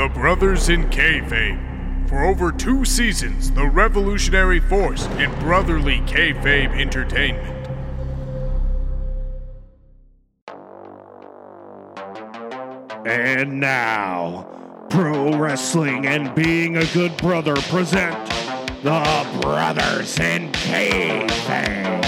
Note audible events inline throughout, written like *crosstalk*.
The Brothers in Kayfabe. For over two seasons, the revolutionary force in brotherly kayfabe entertainment. And now, Pro Wrestling and Being a Good Brother present the Brothers in Kayfabe.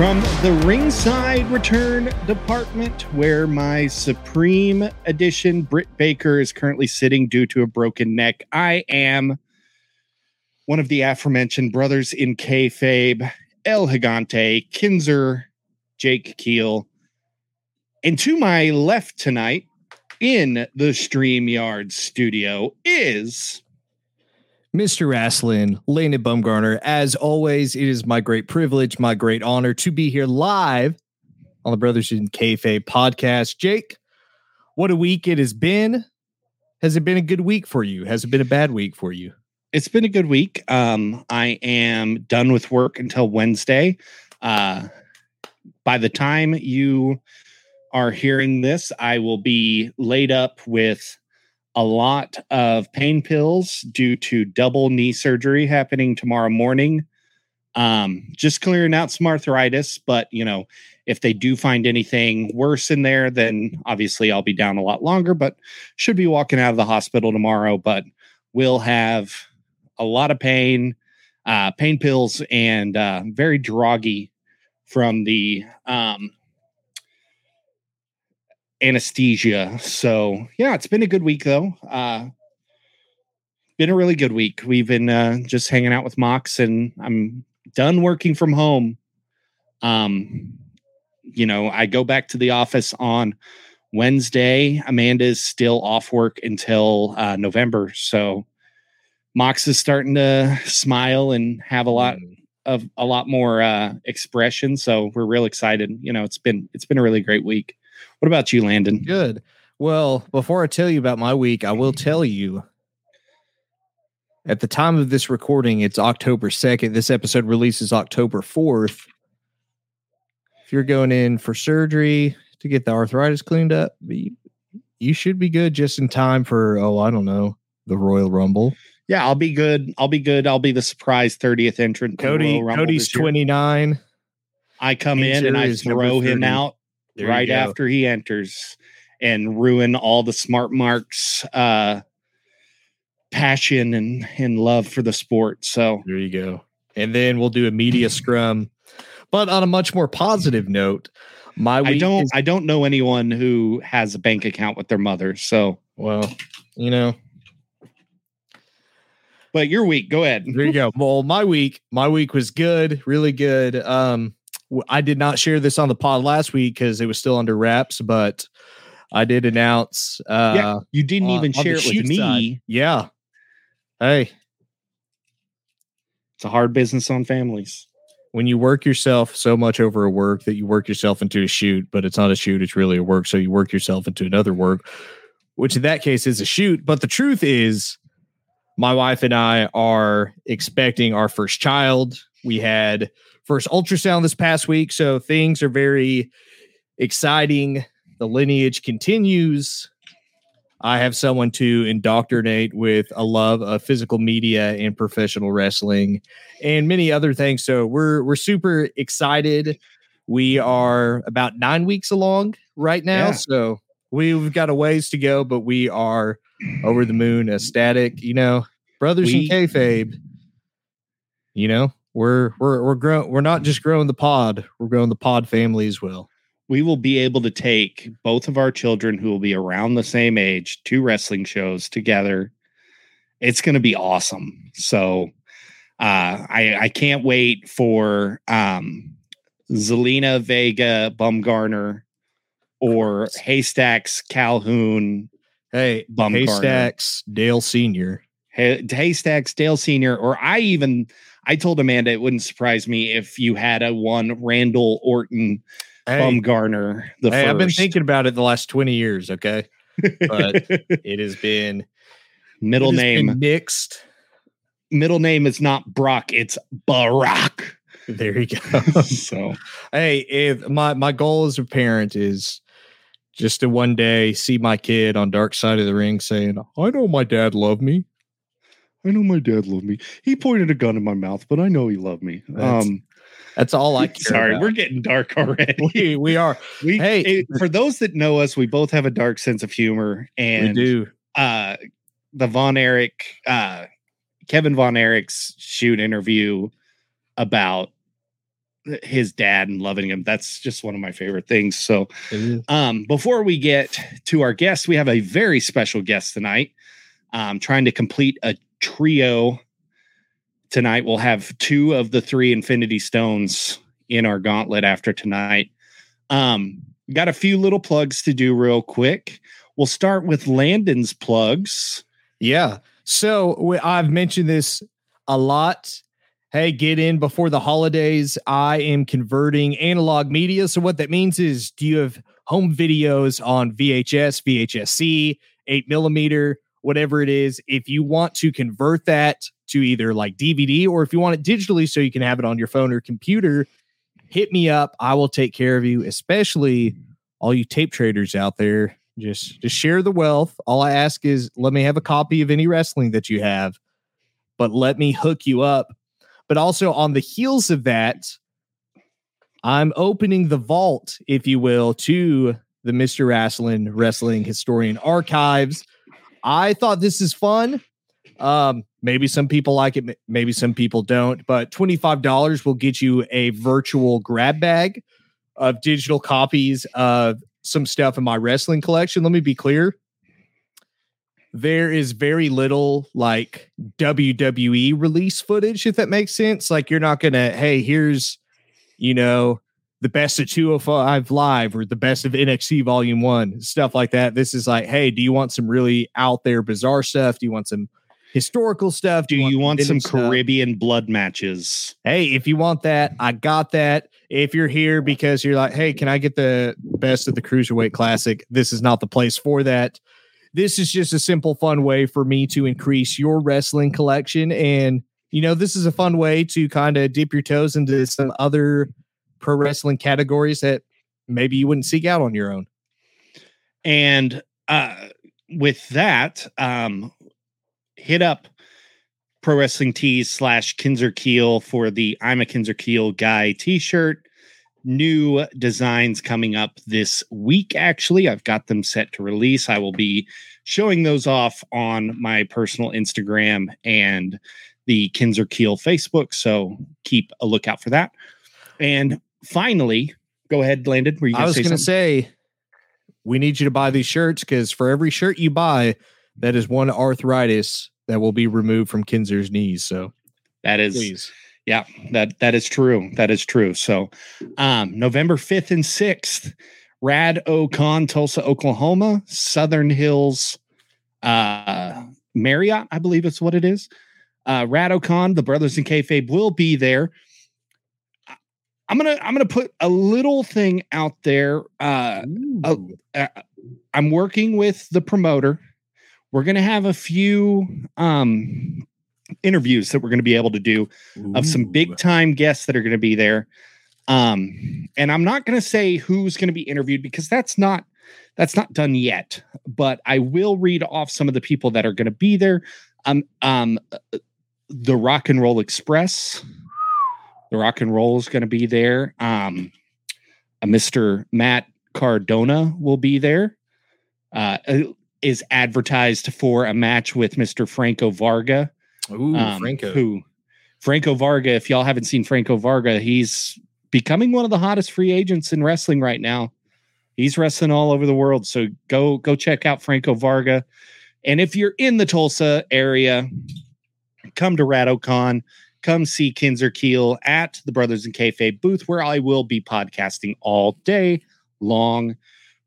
From the ringside return department, where my Supreme Edition Britt Baker is currently sitting due to a broken neck, I am one of the aforementioned brothers in kayfabe, El Gigante, Kinzer, Jake Keel. And to my left tonight in the StreamYard studio is Mr. Wrestling, Lena Bumgarner. As always, it is my great privilege, my great honor to be here live on the Brothers in Kayfabe podcast. Jake, what a week it has been. Has it been a good week for you? Has it been a bad week for you? it's been a good week. Um, I am done with work until Wednesday. Uh, by the time you are hearing this, I will be laid up with a lot of pain pills due to double knee surgery happening tomorrow morning. Um, just clearing out some arthritis, but you know, if they do find anything worse in there, then obviously I'll be down a lot longer, but should be walking out of the hospital tomorrow. But we'll have a lot of pain, uh, pain pills, and uh, very droggy from the um, anesthesia. So yeah, it's been a good week though. Uh, been a really good week. We've been uh, just hanging out with Mox, and I'm done working from home. Um, you know, I go back to the office on Wednesday. Amanda's still off work until uh, November, so Mox is starting to smile and have a lot of a lot more uh, expression. So we're real excited. You know, it's been it's been a really great week. What about you, Landon? Good. Well, before I tell you about my week, I will tell you at the time of this recording, it's October 2nd. This episode releases October 4th. If you're going in for surgery to get the arthritis cleaned up, you, you should be good just in time for, oh, I don't know, the Royal Rumble. Yeah, I'll be good. I'll be good. I'll be the surprise 30th entrant. Cody, Cody's 29. I come in and I is throw him out There right after he enters and ruin all the smart marks uh passion and and love for the sport. So There you go. And then we'll do a media scrum. But on a much more positive note, my week I don't is- I don't know anyone who has a bank account with their mother. So well, you know, but your week, go ahead. there you go. Well, my week, my week was good, really good. Um, I did not share this on the pod last week because it was still under wraps, but I did announce. Uh, yeah, you didn't on- even share it with me. side. yeah. Hey, It's a hard business on families. when you work yourself so much over a work that you work yourself into a shoot, but it's not a shoot, it's really a work. So you work yourself into another work, which in that case is a shoot. But the truth is, my wife and I are expecting our first child. We had first ultrasound this past week, so things are very exciting. The lineage continues. I have someone to indoctrinate with a love of physical media and professional wrestling and many other things. So we're we're super excited. We are about nine weeks along right now. Yeah. So we've got a ways to go, but we are over the moon, ecstatic. You know, brothers We- in kayfabe. You know, we're we're we're growing. We're not just growing the pod. We're growing the pod family as well. We will be able to take both of our children who will be around the same age to wrestling shows together. It's going to be awesome. So uh, I I can't wait for um, Zelina Vega Bumgarner or Haystacks Calhoun Hey, Bumgarner. Haystacks Dale Senior. Hay- Haystacks Dale Senior, or I even I told Amanda it wouldn't surprise me if you had a one Randall Orton Hey, Bumgarner the hey first. I've been thinking about it the last twenty years. Okay, but *laughs* it has been middle has been name. mixed. middle name is not Brock, it's Barack. There you go. *laughs* so hey, if my my goal as a parent is just to one day see my kid on Dark Side of the Ring saying, "I know my dad loved me." I know my dad loved me. He pointed a gun in my mouth, but I know he loved me. That's- um, That's all I care sorry, about. we're getting dark already. we we are *laughs* We, Hey. eh, for those that know us, we both have a dark sense of humor, and we do. uh the Von Erich uh Kevin Von Erich's shoot interview about his dad and loving him. That's just one of my favorite things. So um before we get to our guest, we have a very special guest tonight. Um trying to complete a trio tonight. We'll have two of the three Infinity Stones in our gauntlet after tonight. Um got a few little plugs to do real quick. We'll start with Landon's plugs. Yeah. So I've mentioned this a lot. Hey, get in before the holidays. I am converting analog media. So what that means is, do you have home videos on VHS, VHSC, eight millimeter, whatever it is? If you want to convert that to either like DVD or if you want it digitally so you can have it on your phone or computer, hit me up. I will take care of you, especially all you tape traders out there. Just just share the wealth. All I ask is let me have a copy of any wrestling that you have, but let me hook you up. But also on the heels of that, I'm opening the vault, if you will, to the Mr. Wrestling Wrestling Historian Archives. I thought this is fun. Um, maybe some people like it, maybe some people don't, but $25 will get you a virtual grab bag of digital copies of some stuff in my wrestling collection. Let me be clear. There is very little like WWE release footage, if that makes sense. Like, you're not going to, hey, here's, you know, the best of 205 live or the best of NXT volume one, stuff like that. This is like, hey, do you want some really out there bizarre stuff? Do you want some historical stuff? Do you want some stuff? Caribbean blood matches? hey, if you want that, I got that. If you're here because you're like, hey, can I get the best of the Cruiserweight Classic? This is not the place for that. This is just a simple, fun way for me to increase your wrestling collection. And, you know, this is a fun way to kind of dip your toes into some other pro wrestling categories that maybe you wouldn't seek out on your own. And uh, with that, um, hit up Pro Wrestling Tees slash Kinzer Keel for the I'm a Kinzer Keel guy t shirt. New designs coming up this week, actually. I've got them set to release. I will be showing those off on my personal Instagram and the Kinzer Keel Facebook. So keep a lookout for that. And finally, go ahead, Landon. Were you I was going to say, we need you to buy these shirts because for every shirt you buy, that is one arthritis that will be removed from Kinzer's knees. So that is please. Yeah, that that is true. That is true. So, um, November fifth and sixth, RadoCon, Tulsa, Oklahoma, Southern Hills, uh, Marriott, I believe it's what it is. Uh, RadoCon, the Brothers in Kayfabe will be there. I'm gonna I'm gonna put a little thing out there. Uh, Oh, uh, I'm working with the promoter. We're gonna have a few um interviews that we're gonna be able to do of some big time guests that are going to be there. Um, and I'm not going to say who's going to be interviewed because that's not that's not done yet. But I will read off some of the people that are going to be there. Um, um, uh, the Rock and Roll Express, the Rock and Roll is going to be there. Um, uh, Mr. Matt Cardona will be there. Uh, uh, is advertised for a match with Mr. Franco Varga Ooh, um, Franco. Who Franco Varga, if y'all haven't seen Franco Varga, he's becoming one of the hottest free agents in wrestling right now. He's wrestling all over the world. So go go check out Franco Varga. And if you're in the Tulsa area, come to RadoCon, come see Kinzer Keel at the Brothers in Kayfabe booth, where I will be podcasting all day long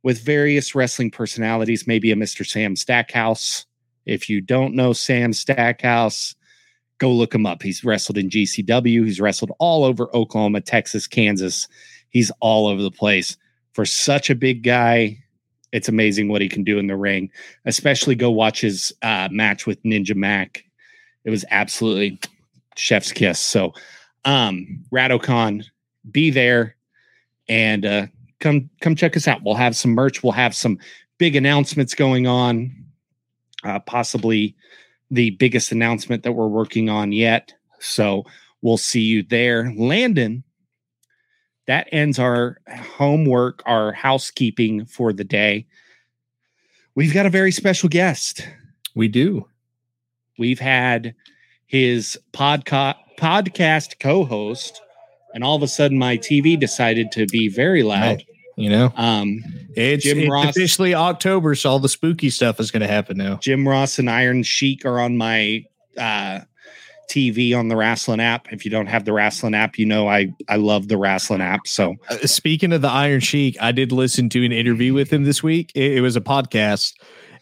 with various wrestling personalities, maybe a Mr. Sam Stackhouse. If you don't know Sam Stackhouse, go look him up. He's wrestled in GCW. He's wrestled all over Oklahoma, Texas, Kansas. He's all over the place. For such a big guy, it's amazing what he can do in the ring. Especially go watch his uh, match with Ninja Mack it was absolutely chef's kiss. So, um, RadoCon, be there and uh, come come check us out. We'll have some merch. We'll have some big announcements going on. Uh, possibly the biggest announcement that we're working on yet. So we'll see you there. Landon, that ends our homework, our housekeeping for the day. We've got a very special guest. We do. We've had his podca- podcast co-host, and all of a sudden my TV decided to be very loud. You know, Um, it's, Jim it's Ross- officially October, so all the spooky stuff is going to happen now. Jim Ross and Iron Sheik are on my uh, TV on the Wrestling app. If you don't have the Wrestling app, you know I I love the Wrestling app. So Uh, speaking of the Iron Sheik, I did listen to an interview with him this week. It, it was a podcast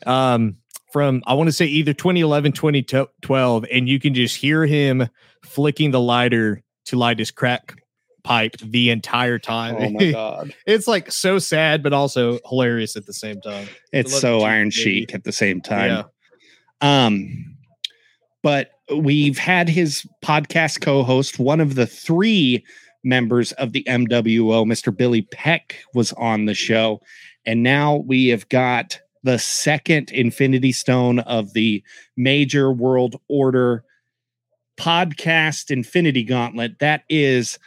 um, from, I want to say either 2011, 2012, and you can just hear him flicking the lighter to light his crack pipe the entire time. Oh my *laughs* god, it's like so sad, but also hilarious at the same time. it's so Iron. Sheik at the same time. Yeah. Um, but we've had his podcast co-host, one of the three members of the MWO, Mr. Billy Peck, was on the show, and now we have got the second Infinity Stone of the major World Order podcast Infinity Gauntlet. That is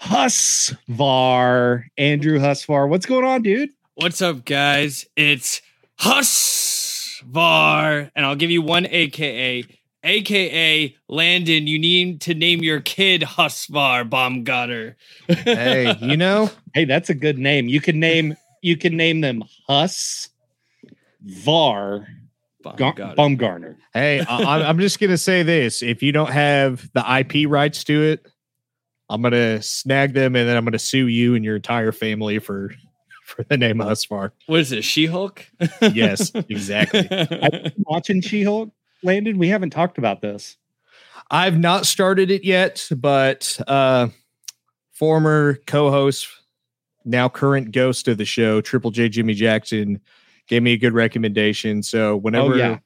Husvar, Andrew Husvar. What's going on, dude? What's up, guys? It's Husvar, and I'll give you one AKA. AKA Landon, you need to name your kid Husvar Baumgartner. Hey, you know, *laughs* Hey, that's a good name. You can name you can name them Hus Var Gar- Baumgartner. Baumgartner. hey, I, I'm- I'm just going to say this. If you don't have the IP rights to it, I'm going to snag them and then I'm going to sue you and your entire family for *laughs* for the name of Husvar. What is it, She Hulk? Yes, *laughs* exactly. Watching She-Hulk, Landon, we haven't talked about this. I've not started it yet, but uh former co-host, now current ghost of the show, Triple J Jimmy Jackson, gave me a good recommendation. So whenever Oh, yeah.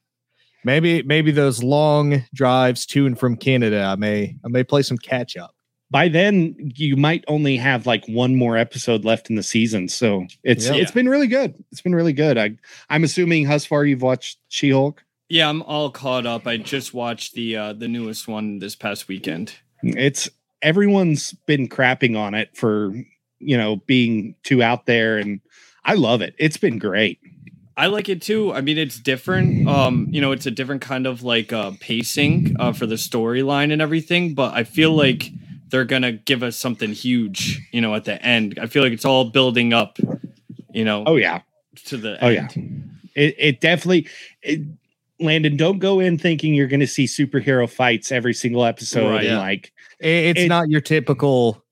maybe maybe those long drives to and from Canada, I may I may play some catch up. By then, you might only have like one more episode left in the season. So it's Yeah. it's been really good. It's been really good. I I'm assuming Husvar, you've watched She-Hulk. yeah, I'm all caught up. I just watched the uh, the newest one this past weekend. It's everyone's been crapping on it for you know being too out there, and I love it. It's been great. I like it too. I mean, it's different. Um, you know, it's a different kind of like uh, pacing uh, for the storyline and everything. But I feel like they're gonna give us something huge. You know, at the end. I feel like it's all building up. You know, Oh yeah. to the. Oh end. yeah, it it definitely. It, Landon, don't go in thinking you're going to see superhero fights every single episode. Right. and Yeah. like It- it's It- not your typical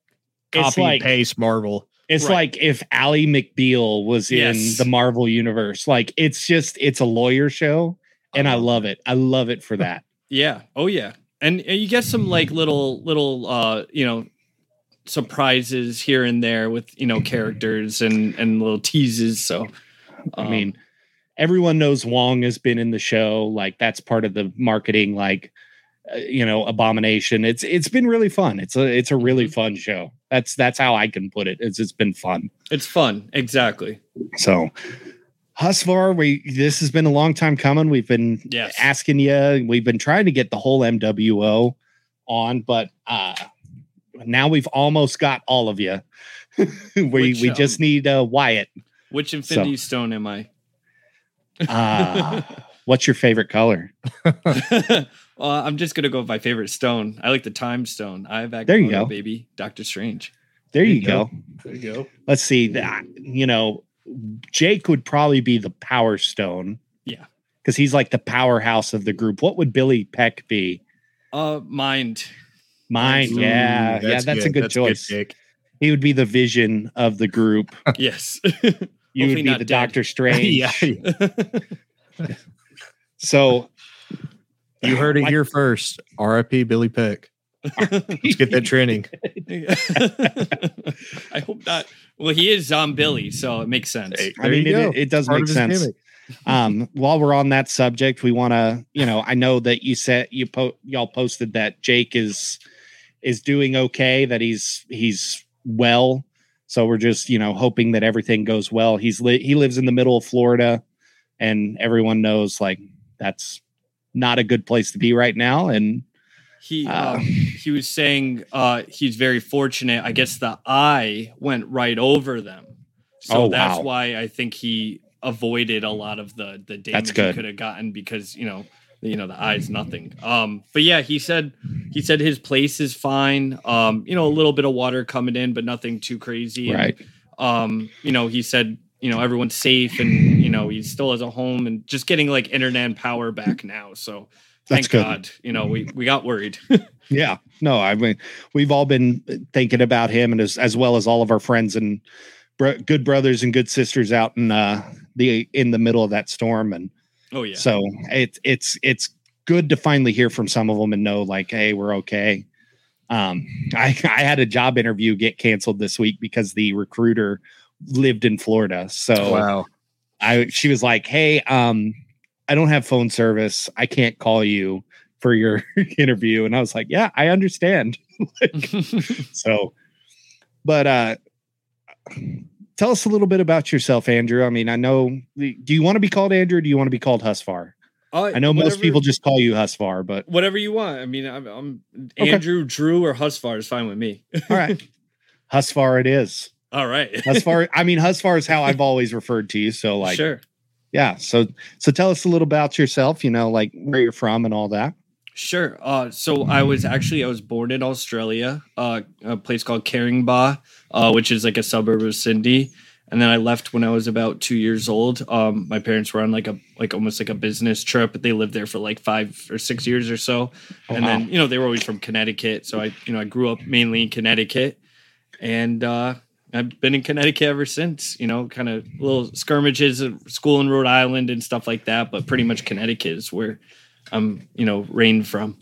It's copy like- paste Marvel. It's Right. like if Ally McBeal was in the Marvel universe. Like it's just it's a lawyer show, and I love it. I love it for that. *laughs* Yeah. Oh yeah. And, and you get some like little little uh you know surprises here and there with you know characters and and little teases. So I um, mean, everyone knows Wong has been in the show. Like that's part of the marketing. Like uh, you know, abomination. It's it's been really fun. It's a it's a really Mhm. fun show. That's that's how I can put it. It's it's been fun. it's fun. Exactly. So, Husvar, we this has been a long time coming. We've been Yes. asking you. We've been trying to get the whole MWO on, but uh now we've almost got all of you. *laughs* we Which, we just um, need uh, Wyatt. Which Infinity Stone am I? Uh, *laughs* what's your favorite color? *laughs* well, I'm just gonna go with my favorite stone. I like the Time Stone. I have There you go. baby. Doctor Strange. There you, you go. go. There you go. Let's see that. You know, Jake would probably be the Power Stone. Yeah. because he's like the powerhouse of the group. What would Billy Peck be? Uh, mind. Mind. Stone. yeah, yeah, that's a good That's choice. pick. he would be the vision of the group. *laughs* yes. *laughs* You Hopefully would be the dead. Doctor *laughs* Strange. yeah, So you heard it Like- here first. R.I.P. Billy Peck. Let's get that training. *laughs* I hope not. Well, he is on Billy, so it makes sense. Hey, I mean, it, it does Part make sense. gimmick. *laughs* um, while we're on that subject, we want to, you know, I know that you said you po- y'all posted that Jake is is doing okay, that he's he's well. So we're just, you know, hoping that everything goes well. He's li- he lives in the middle of Florida, and everyone knows like that's not a good place to be right now. And He Uh. um, he was saying uh, he's very fortunate. I guess the eye went right over them, so Oh, that's wow. why I think he avoided a lot of the the damage he could have gotten because you know you know the eye's nothing. Um, but yeah, he said he said his place is fine. Um, you know a little bit of water coming in, but nothing too crazy. And, right, um you know he said you know everyone's safe and you know he still has a home and just getting like internet and power back now. So thank good. god you know we we got worried. *laughs* Yeah, no, I mean we've all been thinking about him, and as as well as all of our friends and bro- good brothers and good sisters out in uh, the in the middle of that storm, and oh yeah. So it's it's it's good to finally hear from some of them and know like, hey, we're okay. Um, *laughs* I I had a job interview get canceled this week because the recruiter lived in Florida. So Wow. I she was like, hey, um, I don't have phone service. I can't call you for your *laughs* interview. And I was like, yeah, I understand. *laughs* So, but uh tell us a little bit about yourself, Andrew. I mean, I know do you want to be called Andrew? Or do you want to be called Husvar? Uh, I know most people just call you Husvar, but whatever you want i mean i'm, I'm Okay. andrew drew or husvar is fine with me all right. *laughs* Husvar it is. All right *laughs* as far I mean, as far as how I've always referred to you. So like sure yeah. So so tell us a little about yourself, you know, like where you're from and all that. Sure. Uh, so I was actually I was born in Australia, uh, a place called Caringbah, uh, which is like a suburb of Sydney. And then I left when I was about two years old. Um, my parents were on like a like almost like a business trip. They lived there for like five or six years or so. Oh, and wow. then you know they were always from Connecticut, so I you know I grew up mainly in Connecticut, and uh, I've been in Connecticut ever since. You know, kind of little skirmishes at school in Rhode Island and stuff like that, but pretty much Connecticut is where I'm you know reigned from.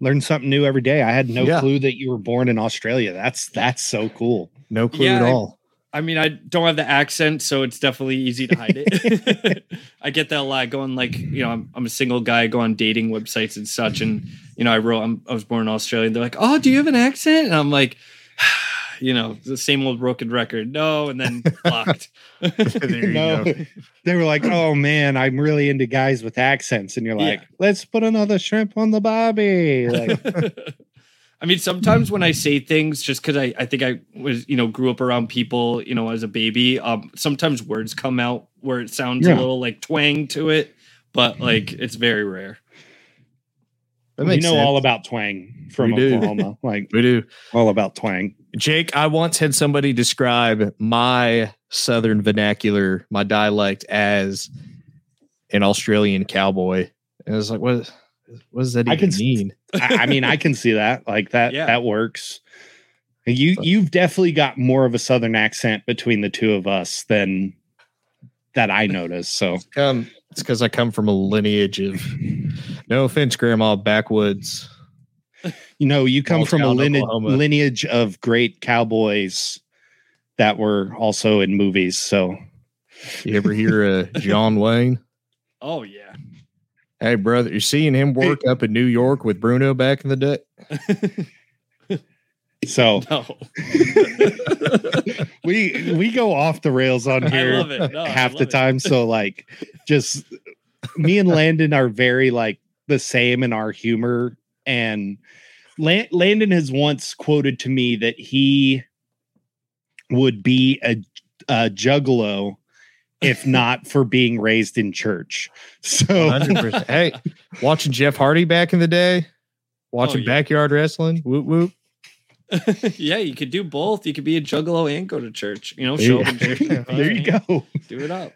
Learn something new every day. I had no Yeah. clue that you were born in Australia. That's that's so cool. No clue Yeah, at I- all. I mean, I don't have the accent, so it's definitely easy to hide it. *laughs* I get that a lot. Going like, you know, I'm, I'm a single guy. I go on dating websites and such, and you know, I wrote I'm, I was born in Australia. And they're like, "Oh, do you have an accent?" And I'm like, *sighs* you know, the same old broken record. No, and then *laughs* blocked. *laughs* There you *laughs* no, go. they were like, "Oh man, I'm really into guys with accents," and you're like, Yeah. "Let's put another shrimp on the barbie." Like, I mean, sometimes when I say things, just because I, I think I was, you know, grew up around people, you know, as a baby, um, sometimes words come out where it sounds Yeah. a little like twang to it, but like it's very rare. That we know sense. all about twang from We do. Oklahoma. *laughs* Like we do. all about twang. Jake, I once had somebody describe my southern vernacular, my dialect, as an Australian cowboy. And I was like, what, what does that I even can mean? *laughs* I, I mean, I can see that. Like that. Yeah. That works. You you've definitely got more of a southern accent between the two of us than that I noticed. So Come, it's because I come from a lineage of, no offense, Grandma, backwoods. you know, you come from a lineage, lineage of great cowboys that were also in movies. So You ever hear uh, *laughs* John Wayne? Oh yeah. Hey, brother, you seeing him work up in New York with Bruno back in the day? *laughs* so *laughs* No. we we go off the rails on here. No, half the love it. time. So like just me and Landon are very like the same in our humor. And Lan- Landon has once quoted to me that he would be a, a juggalo if *laughs* not for being raised in church. So 100%. hey, watching Jeff Hardy back in the day, watching Oh, yeah. backyard wrestling. Whoop whoop. *laughs* yeah, you could do both. You could be a juggalo and go to church. You know, show up in *laughs* church. there you go. Do it up.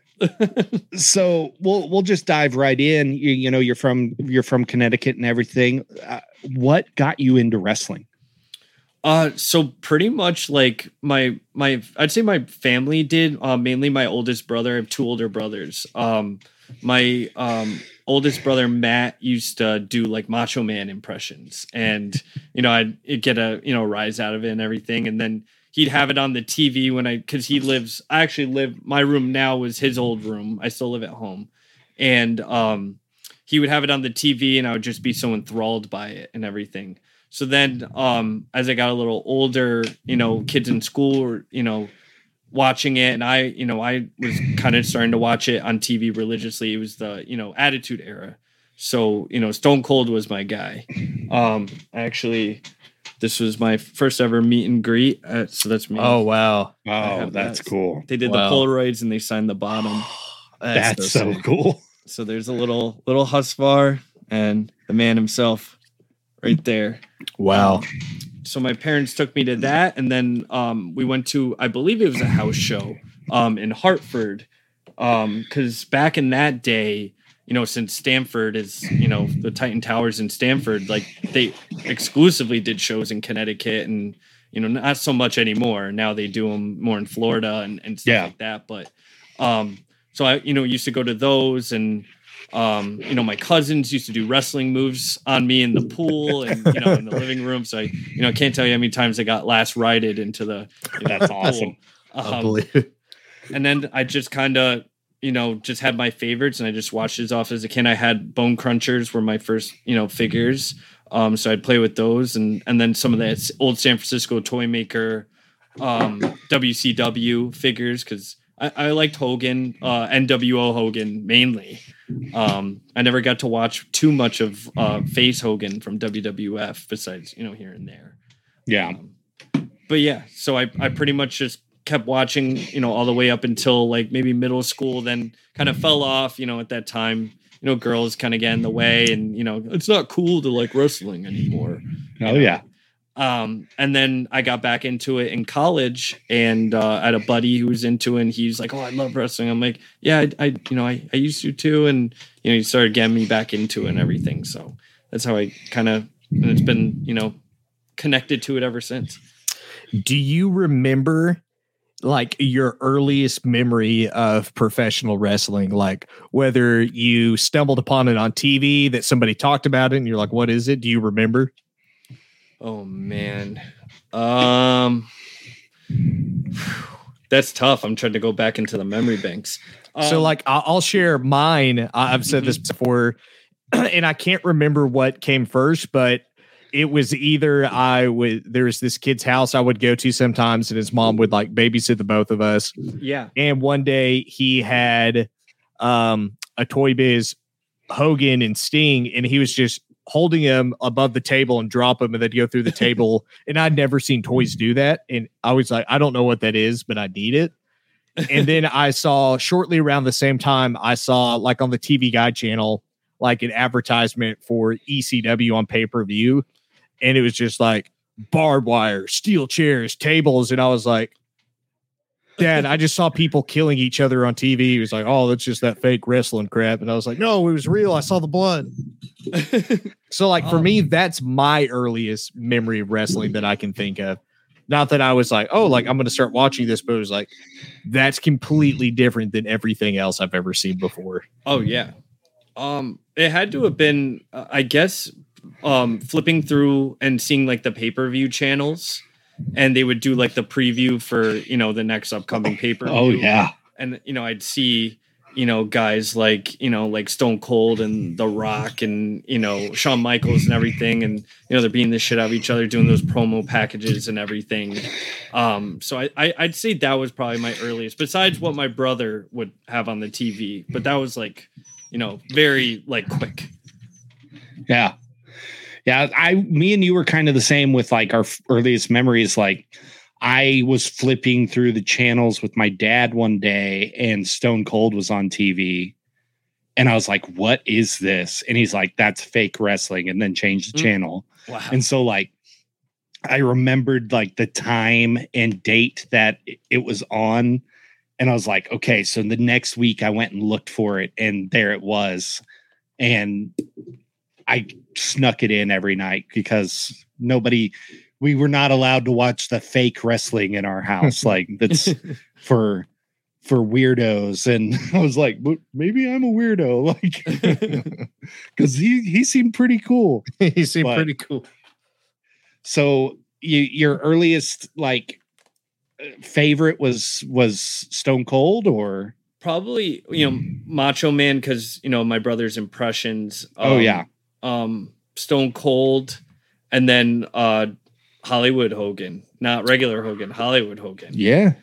So we'll we'll just dive right in. You, you know, you're from you're from Connecticut and everything. Uh, what got you into wrestling? Uh, so pretty much like my my I'd say my family did. Uh, mainly my oldest brother. I have two older brothers. Um, my um oldest brother Matt used to do like Macho Man impressions, and you know I'd, I'd get a you know rise out of it and everything. And then he'd have it on the TV when I because he lives. I actually live. My room now was his old room. I still live at home, and um, he would have it on the TV, and I would just be so enthralled by it and everything. So then, um, as I got a little older, you know, kids in school, or you know, watching it, and I, you know, I was kind of starting to watch it on TV religiously. It was the you know Attitude Era, so you know, Stone Cold was my guy. Um, actually, this was my first ever meet and greet. Uh, so that's me. Oh wow, Oh, that's that. cool. They did Wow. the Polaroids and they signed the bottom. *gasps* That's, so sick. cool. So there's a little little Husvar and the man himself right there. Wow. Um, so my parents took me to that, and then um, we went to I believe it was a house show um, in Hartford, because back in that day, you know, since Stamford is you know the Titan Towers in Stamford, like they exclusively did shows in Connecticut, and you know not so much anymore. Now they do them more in Florida and, and stuff Yeah. like that. But um, so I you know used to go to those and um, you know, my cousins used to do wrestling moves on me in the pool and you know in the living room. So I, you know, I can't tell you how many times I got last righted into the. you know, That's pool. awesome. Um, and then I just kind of, you know, just had my favorites, and I just watched his off as a kid. I had Bone Crunchers were my first, you know, figures. Um, so I'd play with those, and and then some of that old San Francisco toy maker, um, WCW figures because I, I liked Hogan, uh, NWO Hogan mainly. Um, I never got to watch too much of uh, Face Hogan from WWF, besides you know here and there. Yeah. Um, but yeah, so I, I pretty much just kept watching, you know, all the way up until like maybe middle school, then kind of fell off, you know, at that time, you know, girls kind of get in the way and, you know, it's not cool to like wrestling anymore. Oh yeah. Um, and then I got back into it in college and uh, I had a buddy who was into it and he's like, Oh, I love wrestling. I'm like, Yeah, I, I you know, I, I used to too. And, you know, he started getting me back into it and everything. So that's how I kind of, and it's been, you know, connected to it ever since. Do you remember like your earliest memory of professional wrestling? Like whether you stumbled upon it on TV that somebody talked about it and you're like, what is it? Do you remember? Oh man. Um *sighs* that's tough. I'm trying to go back into the memory banks. so Um, like I- I'll share mine. I've said this before, *clears throat* and I can't remember what came first, but it was either I would there was this kid's house I would go to sometimes, and his mom would like babysit the both of us. yeah. And one day he had um a Toy Biz Hogan and Sting, and he was just holding him above the table and drop him and then go through the table. *laughs* And I'd never seen toys do that. And I was like, I don't know what that is, but I need it. and then I saw shortly around the same time, I saw like on the TV Guide channel, like an advertisement for ECW on pay per view. And it was just like barbed wire, steel chairs, tables. And I was like, Dad, I just saw people killing each other on TV. He was like, Oh, that's just that fake wrestling crap. And I was like, No, it was real. I saw the blood. *laughs* So, like, for Oh. me, that's my earliest memory of wrestling that I can think of. Not that I was like, oh, like I'm going to start watching this, but it was like, that's completely different than everything else I've ever seen before. Oh yeah. Um it had to have been uh, I guess um flipping through and seeing like the pay-per-view channels and they would do like the preview for, you know, the next upcoming pay-per-view. Oh yeah. and you know i'd see you know guys like you know like stone cold and the rock and you know shawn michaels and everything and you know they're beating the shit out of each other doing those promo packages and everything um so I, I i'd say that was probably my earliest besides what my brother would have on the tv but that was like you know very like quick Yeah. Yeah. I, me and you were kind of the same with like our earliest memories. Like, I was flipping through the channels with my dad one day and Stone Cold was on TV. And I was like, what is this? And he's like, that's fake wrestling. And then changed the Mm. channel. wow And so, like, I remembered like the time and date that it- it was on. And I was like, okay, so the next week I went and looked for it, and there it was. And I snuck it in every night because nobody, we were not allowed to watch the fake wrestling in our house. *laughs* like, that's for for weirdos and *laughs* i was like but maybe i'm a weirdo *laughs* like because he he seemed pretty cool he seemed But- pretty cool. so you, your earliest like favorite was was Stone Cold or Probably, you know, Macho Man because you know my brother's impressions. Oh, um, yeah. Um, Stone Cold, and then uh, Hollywood Hogan, not regular Hogan, Hollywood Hogan. yeah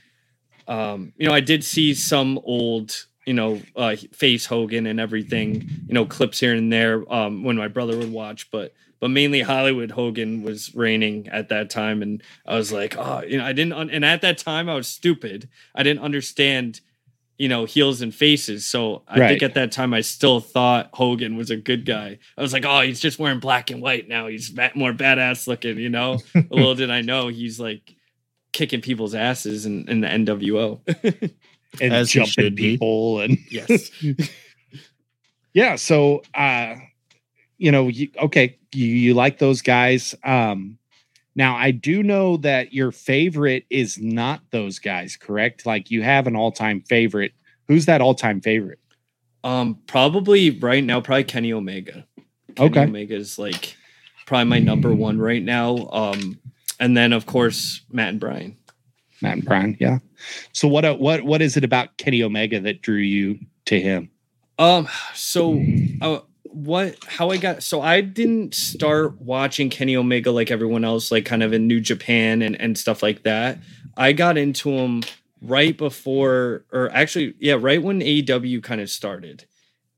um, you know, I did see some old, you know, uh, face Hogan and everything, you know, clips here and there um, when my brother would watch, but but mainly Hollywood Hogan was reigning at that time, and I was like, oh, you know, I didn't, un- and at that time I was stupid. I didn't understand, you know, heels and faces. So I think at that time I still thought Hogan was a good guy. I was like, oh, he's just wearing black and white now. He's more badass looking, you know. *laughs* Little did I know he's like kicking people's asses in, in the NWO. *laughs* and As he jumping people and *laughs* yes. yeah so uh you know you, okay you, you like those guys um now i do know that your favorite is not those guys correct like you have an all-time favorite who's that all-time favorite Um, probably right now, probably Kenny Omega. Kenny Okay. Omega is like probably my number one right now. Um, and then of course Matt and Brian. matt and brian yeah so what uh, what what is it about kenny omega that drew you to him Um, so uh, what? How I got? So I didn't start watching Kenny Omega like everyone else, like kind of in New Japan and and stuff like that. I got into him right before, or actually, yeah, right when AEW kind of started.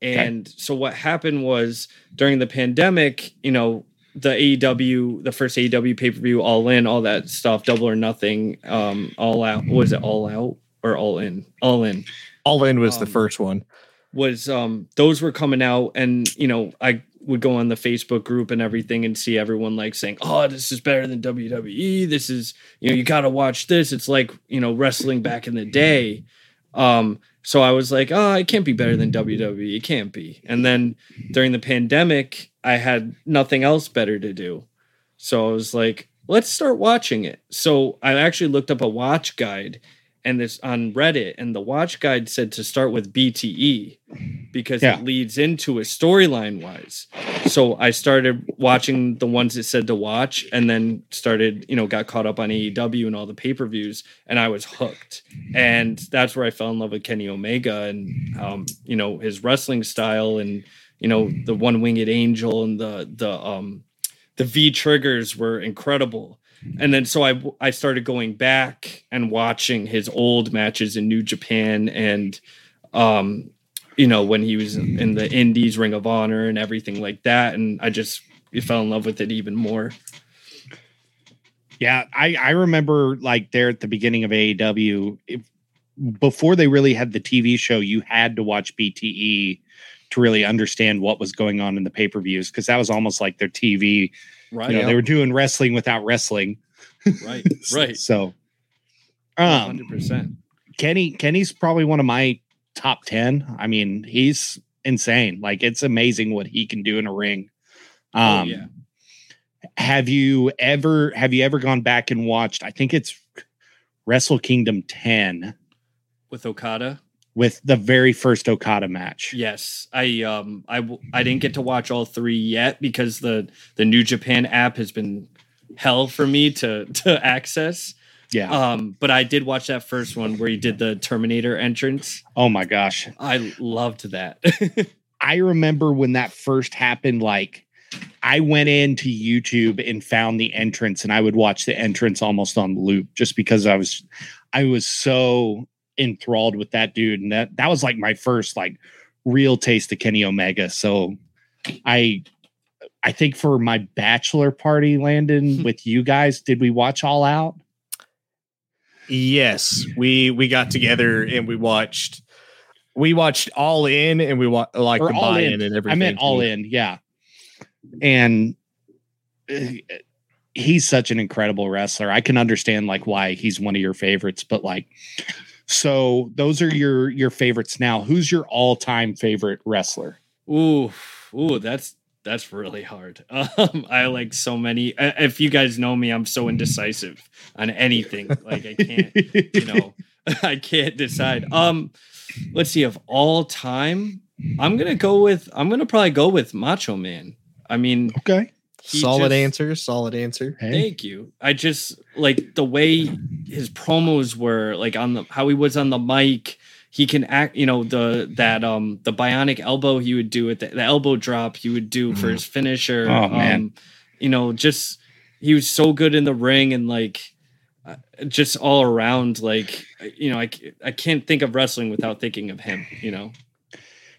And so what happened was during the pandemic, you know, the AEW, the first AEW pay per view, All In, all that stuff, Double or Nothing, um, All Out. Was it All Out or All In? All In All in was the Um, first one. Was um those were coming out and you know I would go on the Facebook group and everything and see everyone like saying, "Oh, this is better than WWE. This is, you know, you got to watch this. It's like, you know, wrestling back in the day." Um so I was like, "Oh, it can't be better than WWE. It can't be." And then during the pandemic, I had nothing else better to do. So I was like, "Let's start watching it." So I actually looked up a watch guide and this on Reddit, and the watch guide said to start with BTE because Yeah. it leads into a storyline wise. So I started watching the ones it said to watch, and then started, you know, got caught up on AEW and all the pay per views, and I was hooked. And that's where I fell in love with Kenny Omega and, um, you know, his wrestling style and, you know, the one winged angel and the, the, um, the V triggers were incredible and then so I I started going back and watching his old matches in New Japan and um you know when he was in the Indies Ring of Honor and everything like that and I just fell in love with it even more. Yeah, I I remember like there at the beginning of AEW, if, before they really had the TV show, you had to watch BTE to really understand what was going on in the pay per views because that was almost like their TV. Right. You know, they were doing wrestling without wrestling. right. *laughs* Right. So, um, 100%. Kenny Kenny's probably one of my top ten. I mean, he's insane. Like it's amazing what he can do in a ring. Um, oh yeah. have you ever have you ever gone back and watched? I think it's Wrestle Kingdom ten With Okada? With the very first Okada match. Yes. I um I I didn't get to watch all 3 yet because the the New Japan app has been hell for me to *laughs* to access. Yeah. Um but I did watch that first one where he did the Terminator entrance. oh my gosh. I loved that. *laughs* I remember when that first happened, like I went into YouTube and found the entrance and I would watch the entrance almost on loop just because I was I was so enthralled with that dude. And that that was like my first like real taste of Kenny Omega. So I I think for my bachelor party, Landon, with you guys, did we watch All Out? Yes, we we got together and we watched we watched All In and we wa- like Or the All buy-in In. and everything. I meant all in, yeah. And uh, he's such an incredible wrestler. I can understand like why he's one of your favorites, but like so those are your your favorites now. Who's your all-time favorite wrestler? ooh, ooh, that's that's really hard. *laughs* Um I like so many if you guys know me, I'm so indecisive on anything. *laughs* Like I can't, you know, *laughs* I can't decide. Um let's see of all time, I'm going to go with I'm to probably go with Macho Man. I mean, Okay. He solid just- answer. Solid answer. Hey, Thank you. I just like the way his promos were, like on the how he was on the mic. He can act, you know, the that um the bionic elbow he would do it, the, the elbow drop he would do for Mhm. his finisher. Oh, man. Um, you know, just he was so good in the ring and like uh, just all around. Like you know, I, I can't think of wrestling without thinking of him. You know,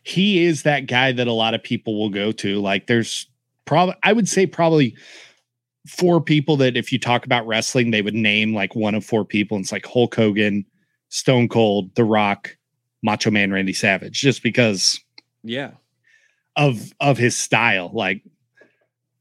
he is that guy that a lot of people will go to. Like there's probably I would say probably four people that if you talk about wrestling, they would name like one of four people. And it's like Hulk Hogan, Stone Cold, The Rock, Macho Man Randy Savage, just because yeah. of of his style. Like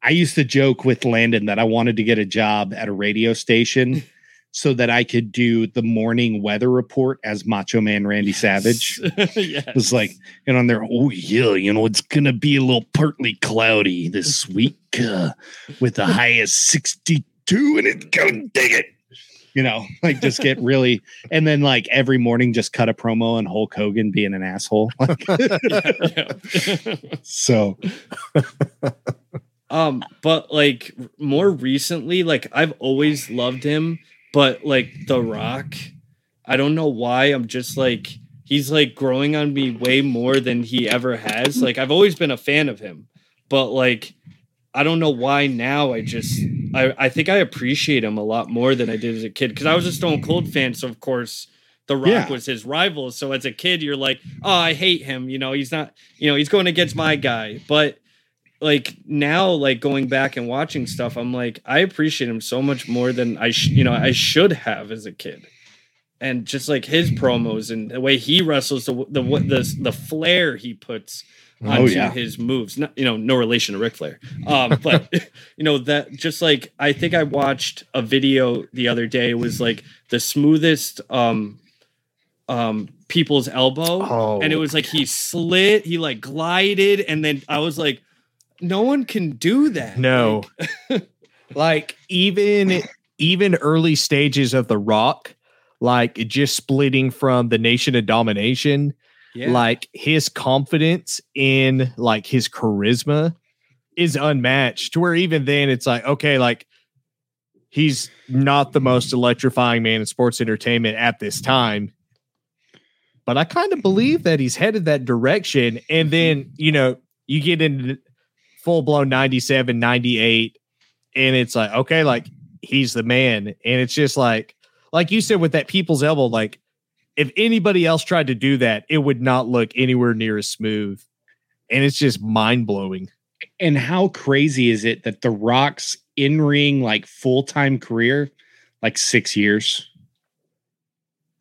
I used to joke with Landon that I wanted to get a job at a radio station *laughs* so that I could do the morning weather report as Macho Man Randy Savage. *laughs* yeah. It was like, and on there, oh yeah, you know, it's gonna be a little partly cloudy this *laughs* week uh, with a high of 62, and it's gonna dig it. You know, *laughs* like just get really, and then like every morning, just cut a promo on Hulk Hogan being an asshole. Like, so, Um, but like more recently, like I've always loved him, but like The Rock, I don't know why. I'm just like he's like growing on me way more than he ever has. Like I've always been a fan of him, but like I don't know why now. I just I I think I appreciate him a lot more than I did as a kid because I was a Stone Cold fan, so of course. The Rock Yeah. was his rival. So as a kid, you're like, oh, I hate him. You know, he's not, you know, he's going against my guy. But like now like going back and watching stuff i'm like i appreciate him so much more than i sh- you know i should have as a kid. And just like his promos and the way he wrestles the the the, the flair he puts onto Oh, yeah. his moves. Not you know no relation to Ric Flair. Um *laughs* but you know that just like i think i watched a video the other day. It was like the smoothest um um people's elbow. Oh, and it was like he slid, he like glided, and then I was like, no one can do that. No. Like, *laughs* like even even early stages of the rock like just splitting from the nation of domination yeah. like his confidence in like his charisma is unmatched to where even then it's like okay like he's not the most electrifying man in sports entertainment at this time but i kind of believe that he's headed that direction and then you know you get into full blown 97 98 and it's like okay like he's the man. And it's just like like you said with that people's elbow like if anybody else tried to do that it would not look anywhere near as smooth. And it's just mind-blowing. And how crazy is it that the Rock's in ring like full time career, like six years?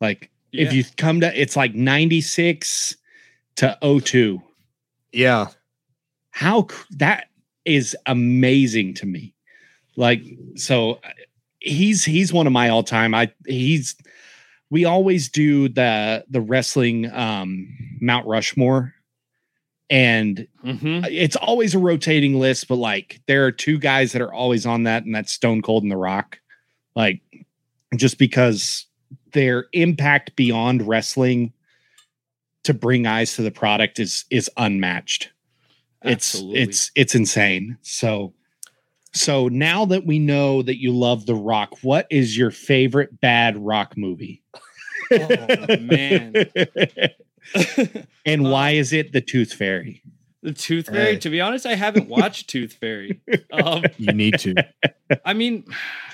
Like, if you come to it's like 96 to 02. yeah how that is amazing to me. Like so he's he's one of my all-time i he's we always do the the wrestling um mount rushmore. And Mhm. it's always a rotating list but like there are two guys that are always on that and that's stone cold and the rock. Like just because their impact beyond wrestling to bring eyes to the product is is unmatched it's Absolutely. it's it's insane so so now that we know that you love the rock what is your favorite bad rock movie Oh, man. *laughs* and Uh, why is it the tooth fairy the Tooth Fairy. Hey. To be honest, I haven't watched Tooth Fairy. *laughs* Um, you need to I mean,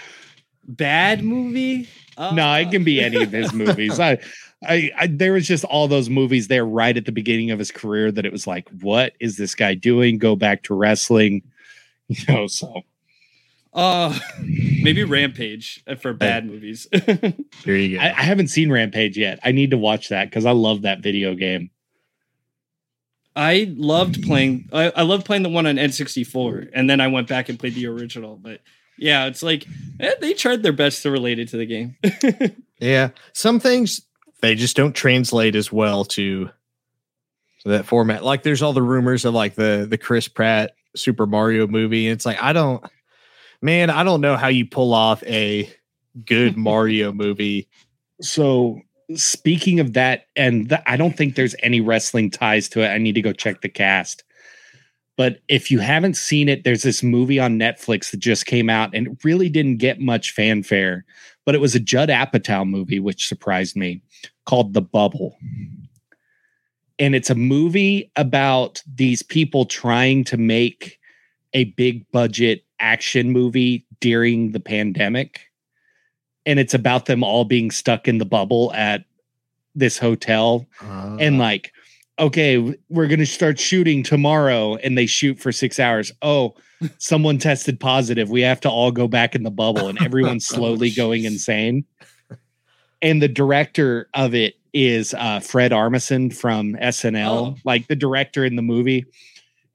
*sighs* bad movie. Uh, no it can be any of his movies *laughs* I, I i there was just all those movies there right at the beginning of his career that it was like what is this guy doing go back to wrestling *laughs* you know so Uh, maybe Rampage uh, for bad movies. *laughs* there you go I, I haven't seen rampage yet i need to watch that because i love that video game I loved playing. I, I loved playing the one on N64, and then I went back and played the original. But yeah, it's like eh, they tried their best to relate it to the game. *laughs* yeah some things they just don't translate as well to, to that format like there's all the rumors of like the the chris pratt super mario movie and it's like i don't man i don't know how you pull off a good *laughs* mario movie So speaking of that, and th- I don't think there's any wrestling ties to it. I need to go check the cast. But if you haven't seen it, there's this movie on Netflix that just came out and it really didn't get much fanfare, but it was a Judd Apatow movie, which surprised me, called The Bubble. And it's a movie about these people trying to make a big budget action movie during the pandemic. And it's about them all being stuck in the bubble at this hotel and ah. like okay we're going to start shooting tomorrow and they shoot for 6 hours. Oh *laughs* someone tested positive. We have to all go back in the bubble and everyone's *laughs* slowly going insane. And the director of it is uh, Fred Armisen from SNL Oh. like the director in the movie.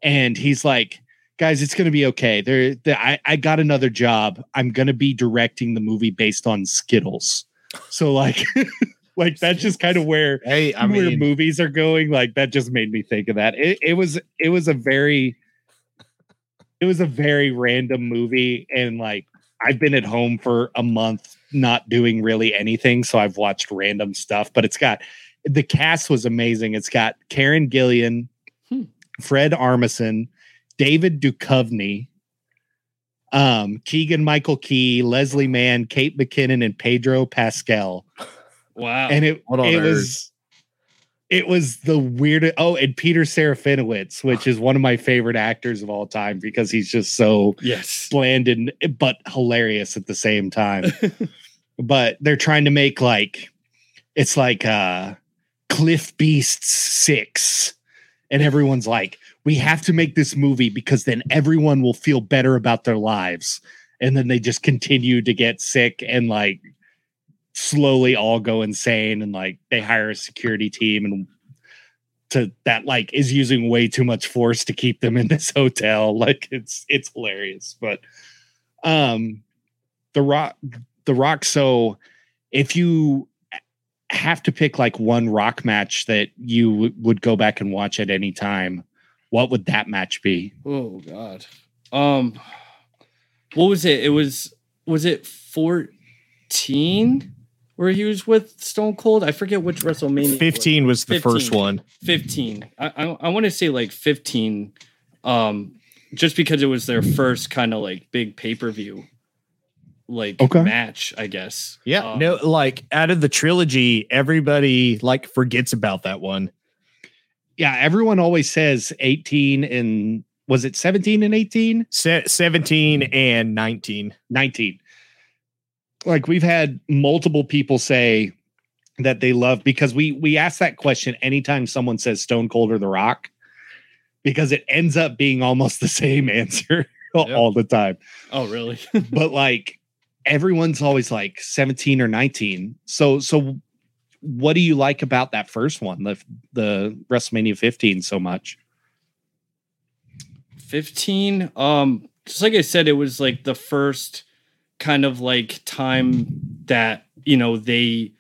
And he's like guys it's going to be okay. There the, I, I got another job. I'm going to be directing the movie based on skittles. So like *laughs* like that's just kind of where hey, I where mean, movies are going like that just made me think of that. It, it was it was a very it was a very random movie and like i've been at home for a month not doing really anything so i've watched random stuff but it's got the cast was amazing. It's got karen gillan Hmm. fred armisen david Duchovny, um keegan michael key leslie mann kate mckinnon and pedro pascal Wow. and it it earth? was it was the weirdest. Oh, and Peter Serafinowicz, which is one of my favorite actors of all time because he's just so yes. bland and but hilarious at the same time. *laughs* but they're trying to make like it's like uh Cliff Beast six, and everyone's like, we have to make this movie because then everyone will feel better about their lives, and then they just continue to get sick and like slowly all go insane and like they hire a security team and to that like is using way too much force to keep them in this *laughs* hotel like it's it's hilarious but um the rock the rock so if you have to pick like one rock match that you w- would go back and watch at any time what would that match be Oh God. Um, what was it? It was was it fourteen where he was with Stone Cold? I forget which WrestleMania. it was. 15 was the first one. 15 i i, I want to say like 15 um just because it was their first kind of like big pay-per-view like Okay. match i guess Yeah, Um, no, like out of the trilogy, everybody like forgets about that one. yeah everyone always says 18 and was it 17 and 18 Se- 17 and 19. 19 like we've had multiple people say that they love because we we ask that question anytime someone says stone cold or the rock because it ends up being almost *laughs* the same answer *laughs* all the time. Oh really? *laughs* But like everyone's always like 17 or 19 so so what do you like about that first one the the wrestlemania 15 so much? 15 um just like i said it was like the first kind of like time that you know they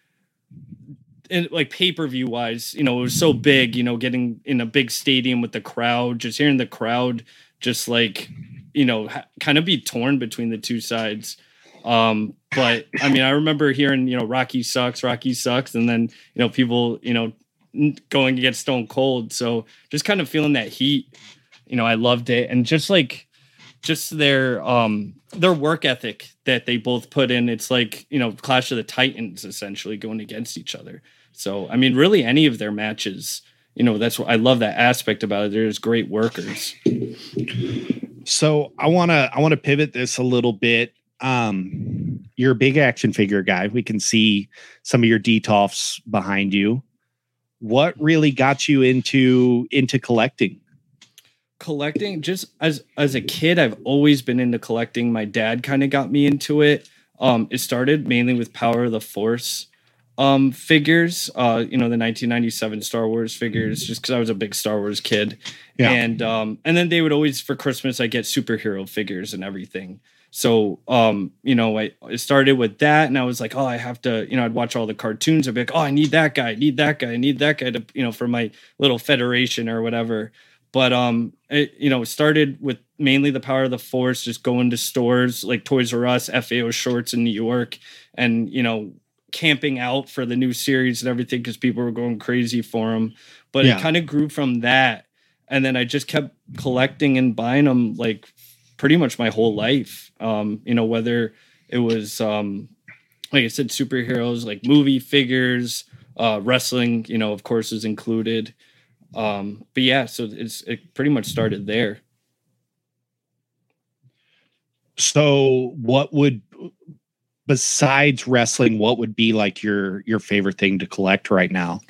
and like pay-per-view wise you know it was so big you know getting in a big stadium with the crowd just hearing the crowd just like you know ha- kind of be torn between the two sides. Um but i mean i remember hearing you know rocky sucks rocky sucks and then you know people you know going to get stone cold. So just kind of feeling that heat you know i loved it. And just like just their um their work ethic that they both put in it's like you know clash of the titans essentially going against each other so i mean really any of their matches you know that's what i love that aspect about it there's great workers So I want to I want to pivot this a little bit. Um, you're a big action figure guy. We can see some of your detolfs behind you. What really got you into into collecting? Collecting just as as a kid i've always been into collecting. My dad kind of got me into it. Um it started mainly with power of the force um figures uh you know the 1997 star wars figures just because i was a big star wars kid. Yeah. and um and then they would always for christmas i get superhero figures and everything. So um you know I, I started with that and i was like oh i have to you know i'd watch all the cartoons. I'd be like oh i need that guy i need that guy i need that guy to you know for my little federation or whatever but um it you know started with mainly the power of the force just going to stores like toys r us fao schwarz in new york and you know camping out for the new series and everything because people were going crazy for them but Yeah. it kind of grew from that and then I just kept collecting and buying them like pretty much my whole life. Um, you know, whether it was um, like I said, superheroes, like movie figures, uh, wrestling, you know, of course, is included. Um, but yeah, so it's it pretty much started there. So, what would besides wrestling, what would be like your your favorite thing to collect right now?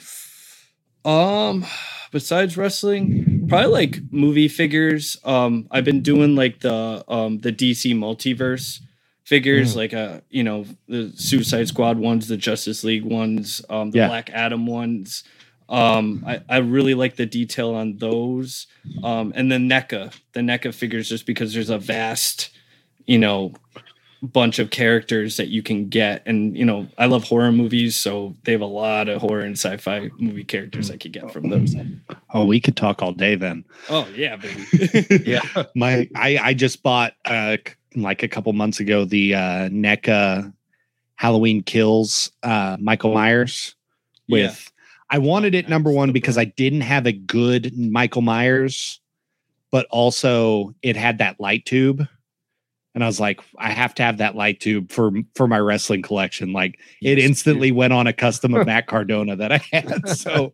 Um, besides wrestling, probably like movie figures. Um, I've been doing like the um the DC multiverse figures, Mm. like uh, you know, the Suicide Squad ones, the Justice League ones, um, the Yeah. Black Adam ones. Um, I, I really like the detail on those. Um, and the NECA, the NECA figures, just because there's a vast, you know, bunch of characters that you can get. And, you know, I love horror movies, so they have a lot of horror and sci fi movie characters I could get from those. Oh, we could talk all day then. Oh, yeah, baby. *laughs* Yeah. My I I just bought uh like a couple months ago the uh NECA Halloween Kills uh Michael Myers with I wanted it number one because I didn't have a good Michael Myers, but also it had that light tube. And I was like, I have to have that light tube for for my wrestling collection. Like it Yes, instantly went on a custom of Matt Cardona that I had. *laughs* So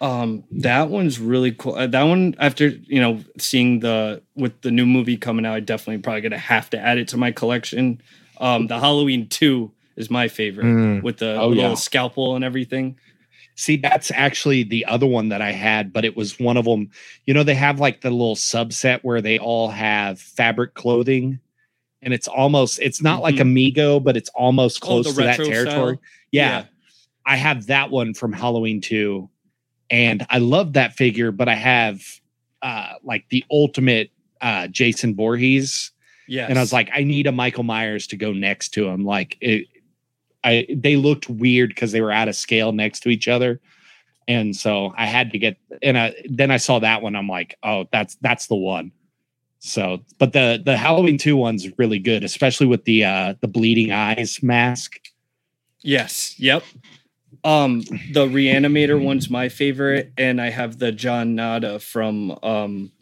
Um, that one's really cool. Uh, that one, after you know, seeing the with the new movie coming out, I definitely probably gonna have to add it to my collection. Um, the Halloween two is my favorite Mm. with the Oh, little yeah. scalpel and everything. See, that's actually the other one that I had, but it was one of them. You know, they have like the little subset where they all have fabric clothing, and it's almost it's not like a Mego, but it's almost Mm-hmm. Oh, close to that territory. style? Yeah, I have that one from Halloween 2, and I love that figure, but I have uh like the ultimate uh Jason Voorhees yeah. and I was like, I need a Michael Myers to go next to him. Like it, I they looked weird because they were out of scale next to each other, and so I had to get. And I, then I saw that one. I'm like, oh, that's that's the one. So, but the the Halloween two one's really good, especially with the uh the bleeding eyes mask. Yes. Yep. Um, the Reanimator one's my favorite, and I have the John Nada from um,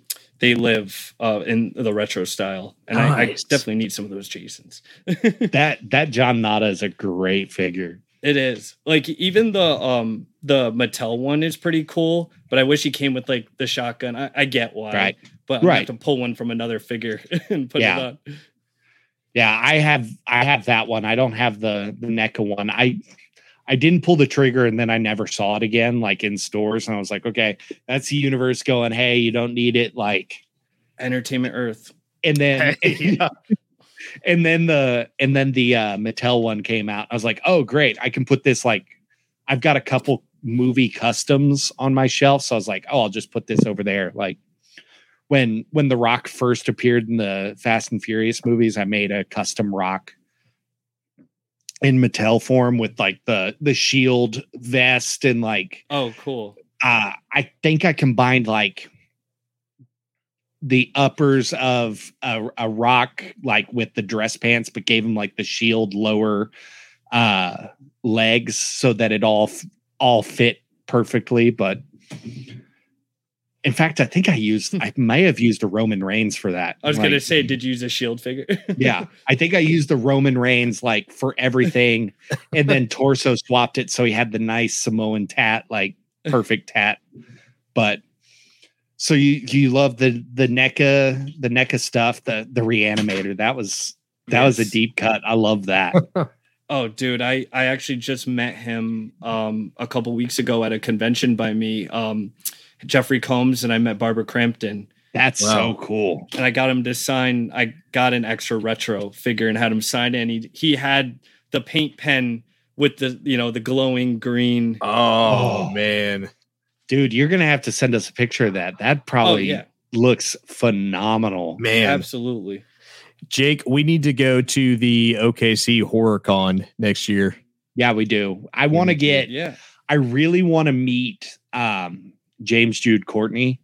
They Live uh, in the retro style, and I, I definitely need some of those Jasons. *laughs* That that John Nada is a great figure. It is like even the um the Mattel one is pretty cool, but I wish he came with like the shotgun. I, I get why, Right. But I'm gonna have Right. to pull one from another figure *laughs* and put Yeah. it on. Yeah, I have I have that one. I don't have the the NECA one. I I didn't pull the trigger and then I never saw it again, like in stores. And I was like, okay, that's the universe going, hey, you don't need it. Like, Entertainment Earth. and then *laughs* Yeah. and then the and then the uh Mattel one came out. I was like, oh great, I can put this like I've got a couple movie customs on my shelf. So I was like, oh, I'll just put this over there. Like when when the rock first appeared in the Fast and Furious movies, I made a custom rock in Mattel form with like the the shield vest and like Oh, cool. uh I think I combined like the uppers of a, a rock like with the dress pants but gave him like the shield lower uh legs so that it all all fit perfectly but in fact i think i used i may have used a roman reigns for that. I was Like, gonna say, did you use a shield figure? *laughs* yeah i think i used the roman reigns like for everything and then *laughs* torso swapped it so he had the nice samoan tat like perfect tat. But so you you love the the NECA the NECA stuff the the reanimator. That was that was a deep cut. I love that. *laughs* Oh, dude, I I actually just met him um a couple weeks ago at a convention by me. Um Jeffrey Combs and I met Barbara Crampton that's Wow. so cool and I got him to sign I got an extra retro figure and had him sign it and he he had the paint pen with the you know the glowing green. Oh, Oh. man. dude you're gonna have to send us a picture of that that Oh probably yeah, looks phenomenal Man. absolutely. Jake, we need to go to the OKC HorrorCon next year. yeah we do i want to to, get Yeah. I really want to meet um, James Jude Courtney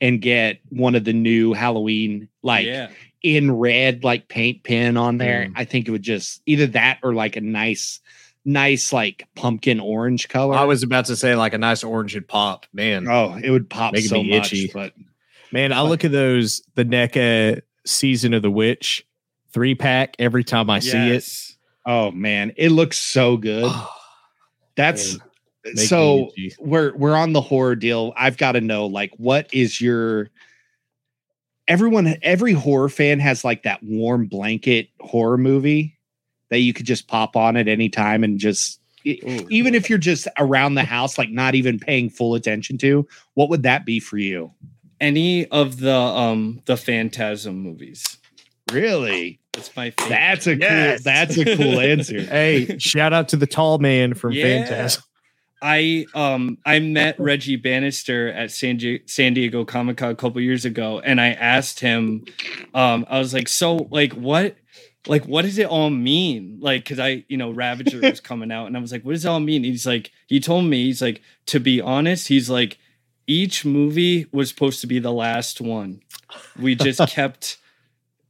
and get one of the new Halloween like yeah. in red like paint pin on there. Mm. I think it would just either that or like a nice nice like pumpkin orange color. I was about to say like a nice orange and pop, man. oh, it would pop Making so me much. itchy. But Man, I look at those the NECA season of the witch three pack every time I see it. Oh man, it looks so good. *sighs* That's Man, Make so we're we're on the horror deal. I've got to know like what is your everyone every horror fan has like that warm blanket horror movie that you could just pop on at any time and just Ooh. even if you're just around the house like not even paying full attention to what would that be for you Any of the um the Phantasm movies. really That's my favorite. that's a Yes. cool that's a cool answer *laughs* Hey, shout out to the tall man from Yeah. Phantasm. I um I met Reggie Bannister at San, Di- San Diego Comic Con a couple years ago, and I asked him, um, I was like, so like what, like what does it all mean? Like, cause I you know Ravager *laughs* was coming out, and I was like, what does it all mean? He's like, he told me, he's like, to be honest, he's like, each movie was supposed to be the last one. We just *laughs* kept,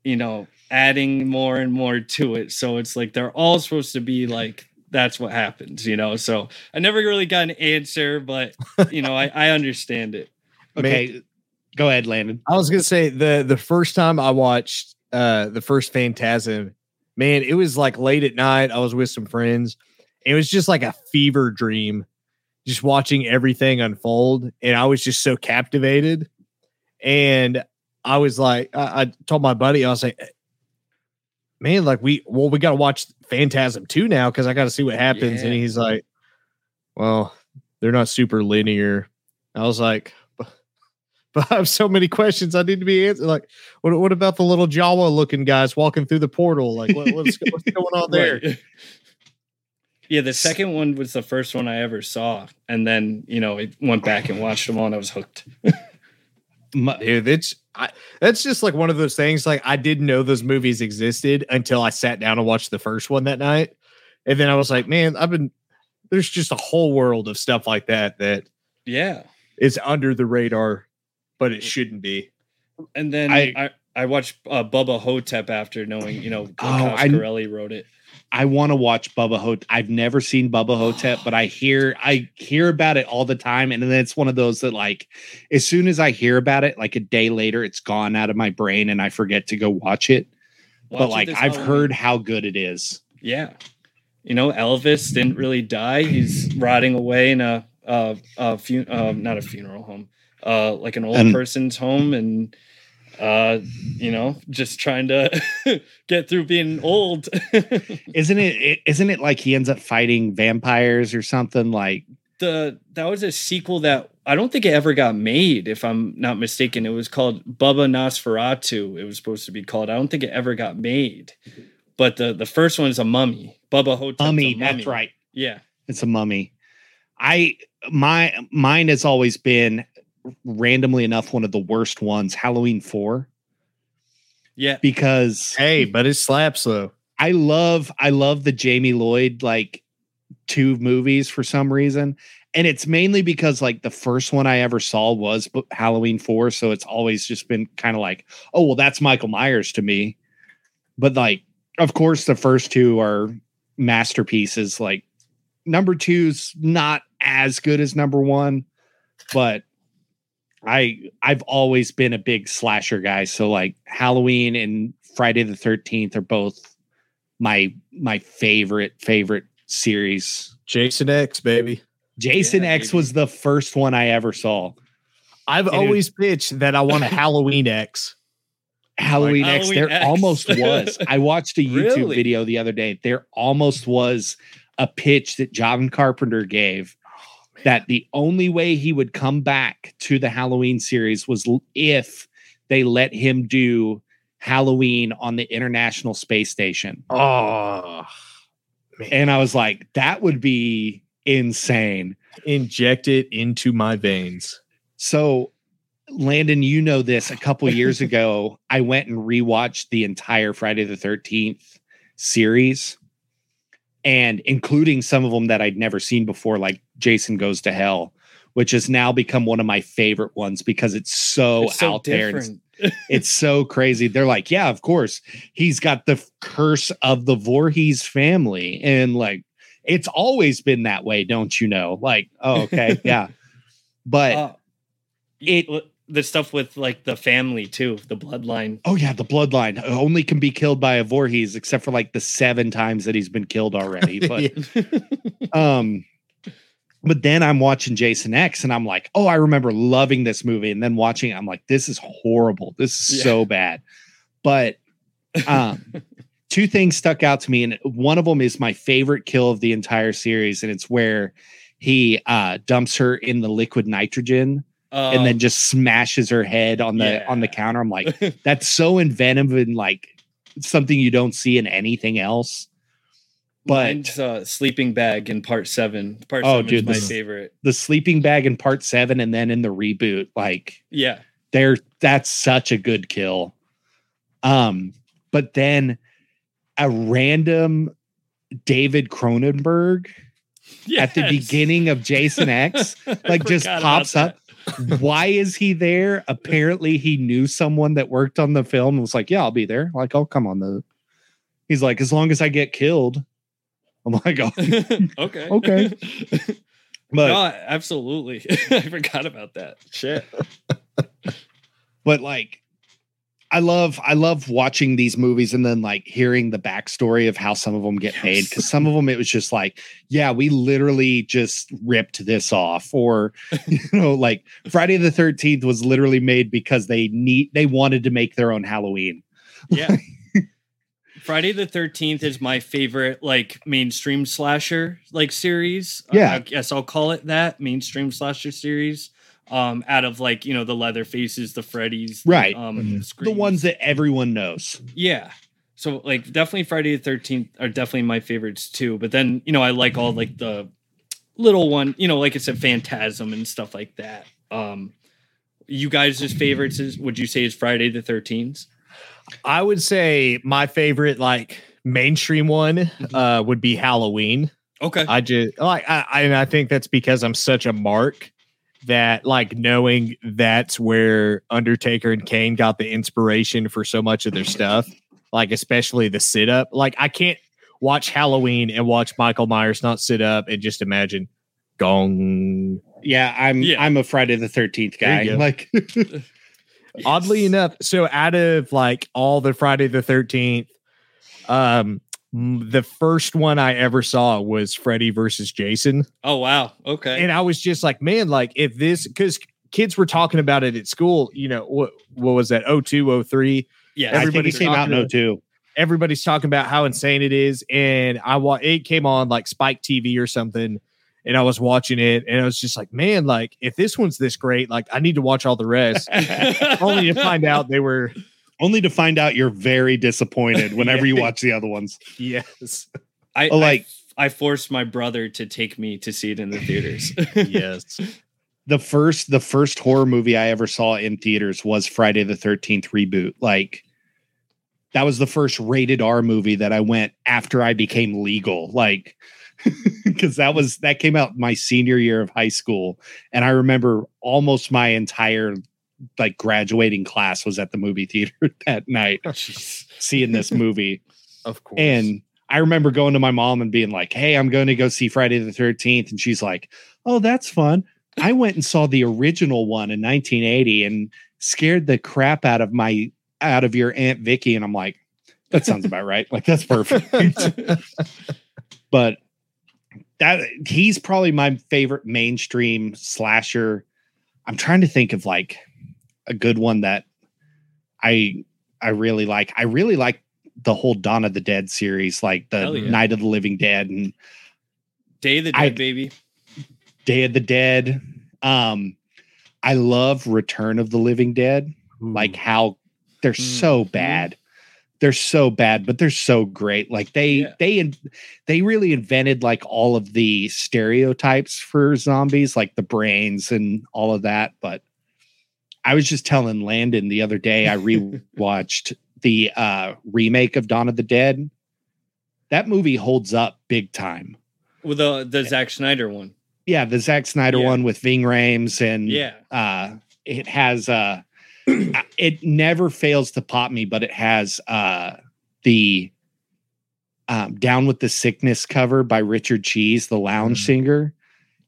you know, adding more and more to it, so it's like they're all supposed to be like that's what happens, you know. So I never really got an answer, but you know, I, *laughs* I understand it. okay go ahead landon I was gonna say the the first time I watched uh the first Phantasm, man, it was like late at night. I was with some friends. It was just like a fever dream, just watching everything unfold, and I was just so captivated. And I was like, I, I told my buddy, I was like, man, like we well, we gotta watch Phantasm 2 now because I gotta see what happens. And he's like, Well, they're not super linear. I was like, but I have so many questions I need to be answered. Like, what, what about the little Jawa looking guys walking through the portal? Like, what, what's, *laughs* what's going on there? Right. Yeah, the second one was the first one I ever saw, and then you know I went back and watched them all, and I was hooked. *laughs* Dude, it's I, that's just like one of those things. Like, I didn't know those movies existed until I sat down and watched the first one that night, and then I was like, man, I've been there's just a whole world of stuff like that that Yeah, is under the radar, but it shouldn't be. and then I- I I, watched uh, Bubba Ho-Tep after knowing you know Oh, Coscarelli wrote it. I want to watch Bubba Ho-Tep. I've never seen Bubba Ho-Tep, but I hear I hear about it all the time, and then it's one of those that like as soon as I hear about it, like a day later, it's gone out of my brain, and I forget to go watch it. Watch but like this I've Halloween. heard how good it is. Yeah. You know, Elvis didn't really die. He's rotting away in a uh a fu- uh, not a funeral home. Uh like an old And- person's home and uh you know, just trying to *laughs* get through being old. *laughs* Isn't it? Isn't it like he ends up fighting vampires or something? Like the that was a sequel that I don't think it ever got made if I'm not mistaken. It was called Bubba Nosferatu. It was supposed to be called. I don't think it ever got made. But the the first one is a mummy. Bubba Ho-Tep. mummy. That's right. Yeah. It's a mummy. I my mine has always been randomly enough one of the worst ones. Halloween four Yeah. because Hey, but it slaps though. I love I love the Jamie Lloyd like two movies for some reason. And it's mainly because like the first one I ever saw was B- Halloween 4, so it's always just been kind of like, oh well that's Michael Myers to me. But like of course the first two are masterpieces like number two's not as good as number 1, but I I've always been a big slasher guy, so like Halloween and Friday the 13th are both my my favorite favorite series. Jason X, baby. Jason Yeah, X baby. was the first one I ever saw. I've And it- always pitched that I want a *laughs* Halloween X. Halloween X. Halloween There X. almost *laughs* was. I watched a YouTube Really? video the other day. There almost was a pitch that John Carpenter gave that the only way he would come back to the Halloween series was if they let him do Halloween on the International Space Station. Oh, And I was like, that would be insane. inject it into my veins. So, Landon, you know this. A couple *laughs* years ago, I went and rewatched the entire Friday the 13th series, and including some of them that I'd never seen before, like Jason Goes to Hell, which has now become one of my favorite ones because it's so, It's so out there. and different. *laughs* it's so crazy. They're like, yeah, of course, he's got the curse of the Voorhees family, and like it's always been that way, don't you know? Like, oh, okay, *laughs* yeah. But Uh, it the stuff with like the family too, the bloodline. oh yeah, the bloodline only can be killed by a Voorhees, except for like the seven times that he's been killed already. *laughs* But um but then I'm watching Jason X and I'm like, oh, I remember loving this movie. And then watching it, I'm like, this is horrible. This is Yeah. so bad. But um *laughs* two things stuck out to me, and one of them is my favorite kill of the entire series, and it's where he uh dumps her in the liquid nitrogen and then just smashes her head on the on the counter. I'm like, *laughs* that's so inventive and like something you don't see in anything else. But Mine's, uh, sleeping bag in part seven. Part Oh, seven dude, is my this- favorite. the sleeping bag in part seven and then in the reboot, like Yeah. there that's such a good kill. Um, but then a random David Cronenberg at the beginning of Jason X, *laughs* like just pops up. *laughs* Why is he there? Apparently, he knew someone that worked on the film and was like, Yeah, I'll be there. Like, I'll come on the he's like, as long as I get killed. I'm like, oh, *laughs* okay. *laughs* Okay. but no, absolutely. *laughs* I forgot about that. Shit. but like I love I love watching these movies and then like hearing the backstory of how some of them get made because some of them it was just like yeah we literally just ripped this off or you know like Friday the 13th was literally made because they need they wanted to make their own Halloween Yeah. Friday the 13th is my favorite like mainstream slasher like series. Yeah. I guess I'll call it that mainstream slasher series. Um, out of like, you know, the leather faces, the Freddy's, the, Right. Um, Mhm. the ones that everyone knows Yeah. So like definitely Friday the 13th are definitely my favorites too. But then, you know, I like all like the little one, you know, like I said, Phantasm and stuff like that. Um you guys' favorites is would you say is Friday the 13th? I would say my favorite like mainstream one uh would be Halloween. Okay. I just like I, I and I think that's because I'm such a mark that like knowing that's where Undertaker and Kane got the inspiration for so much of their *laughs* stuff, like especially the sit up. Like I can't watch Halloween and watch Michael Myers not sit up and just imagine gong. yeah I'm Yeah. I'm a Friday the 13th guy you *laughs* Oddly enough, so out of like all the Friday the 13th, um the first one I ever saw was Freddy versus Jason. Oh wow. Okay. and I was just like, man, like if this because kids were talking about it at school, you know, what what was that? 02, 03. yeah. I think everybody's it came out in 02 Everybody's talking about how insane it is. And I wa it came on like Spike TV or something. And I was watching it and I was just like, man, like if this one's this great, like I need to watch all the rest. *laughs* Only to find out they were only to find out you're very disappointed whenever you *laughs* watch the other ones yes. I like- I, I forced my brother to take me to see it in the theaters. *laughs* Yes. the first the first horror movie I ever saw in theaters was Friday the 13th reboot. Like that was the first rated R movie that I went after I became legal. Like *laughs* because that was that came out my senior year of high school and I remember almost my entire like graduating class was at the movie theater *laughs* that night oh, Jeez. seeing this movie. *laughs* Of course. And I remember going to my mom and being like, Hey, I'm going to go see Friday the 13th. And she's like, Oh, that's fun. I went and saw the original one in 1980 and scared the crap out of my out of your Aunt Vicky. And I'm like, that sounds about right. Like that's perfect. but that he's probably my favorite mainstream slasher. I'm trying to think of like a good one that I I really like. I really like the whole Dawn of the Dead series, like the yeah. Night of the Living Dead and Day of the I- Dead, baby. Day of the Dead. Um, I love Return of the Living Dead. Like how they're so Mhm. bad. They're so bad, but they're so great. Like they Yeah. they they really invented like all of the stereotypes for zombies, like the brains and all of that. But I was just telling Landon the other day, I *laughs* rewatched the uh remake of Dawn of the Dead. That movie holds up big time. With the the Zack Snyder one. Yeah, the Zack Snyder Yeah. one with Ving Rhames and Yeah. uh it has uh *clears throat* it never fails to pop me but it has uh the um, Down with the Sickness cover by Richard Cheese, the lounge Mm. singer.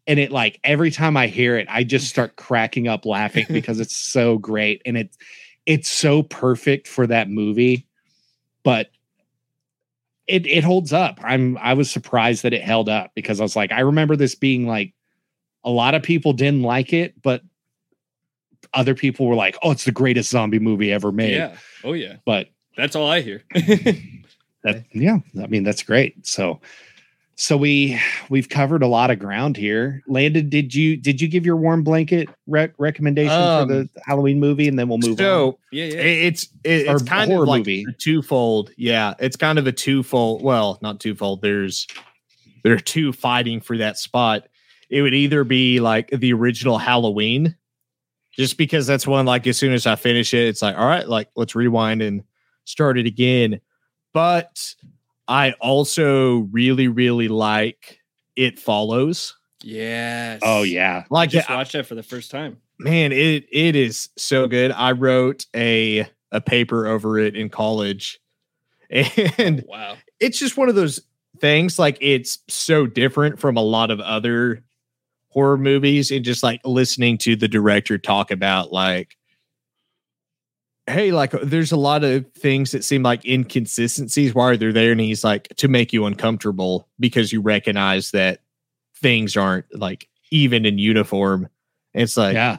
And it like every time I hear it, I just start *laughs* cracking up laughing *laughs* because it's so great and it it's so perfect for that movie. But it it holds up. I'm I was surprised that it held up because I was like, I remember this being like a lot of people didn't like it, but other people were like, "Oh, it's the greatest zombie movie ever made." Yeah. Oh yeah. But That's all I hear. *laughs* that yeah, I mean that's great. So so we we've covered a lot of ground here. Landon, did you did you give your warm blanket rec- recommendation Um, for the Halloween movie, and then we'll move on? so yeah, yeah. it's it- it's kind of like movie. a twofold. Yeah, it's kind of a twofold. Well, not twofold. There's there are two fighting for that spot. It would either be like the original Halloween, just because that's one like as soon as I finish it, it's like all right, like let's rewind and start it again. But I also really really like It Follows. Yes. Oh yeah, I Like just I- watched that for the first time. man it it is so good i wrote a a paper over it in college *laughs* and oh, Wow. it's just one of those things like it's so different from a lot of other horror movies and just like listening to the director talk about like hey like there's a lot of things that seem like inconsistencies why are they're there and he's like to make you uncomfortable because you recognize that things aren't like even in uniform it's like yeah.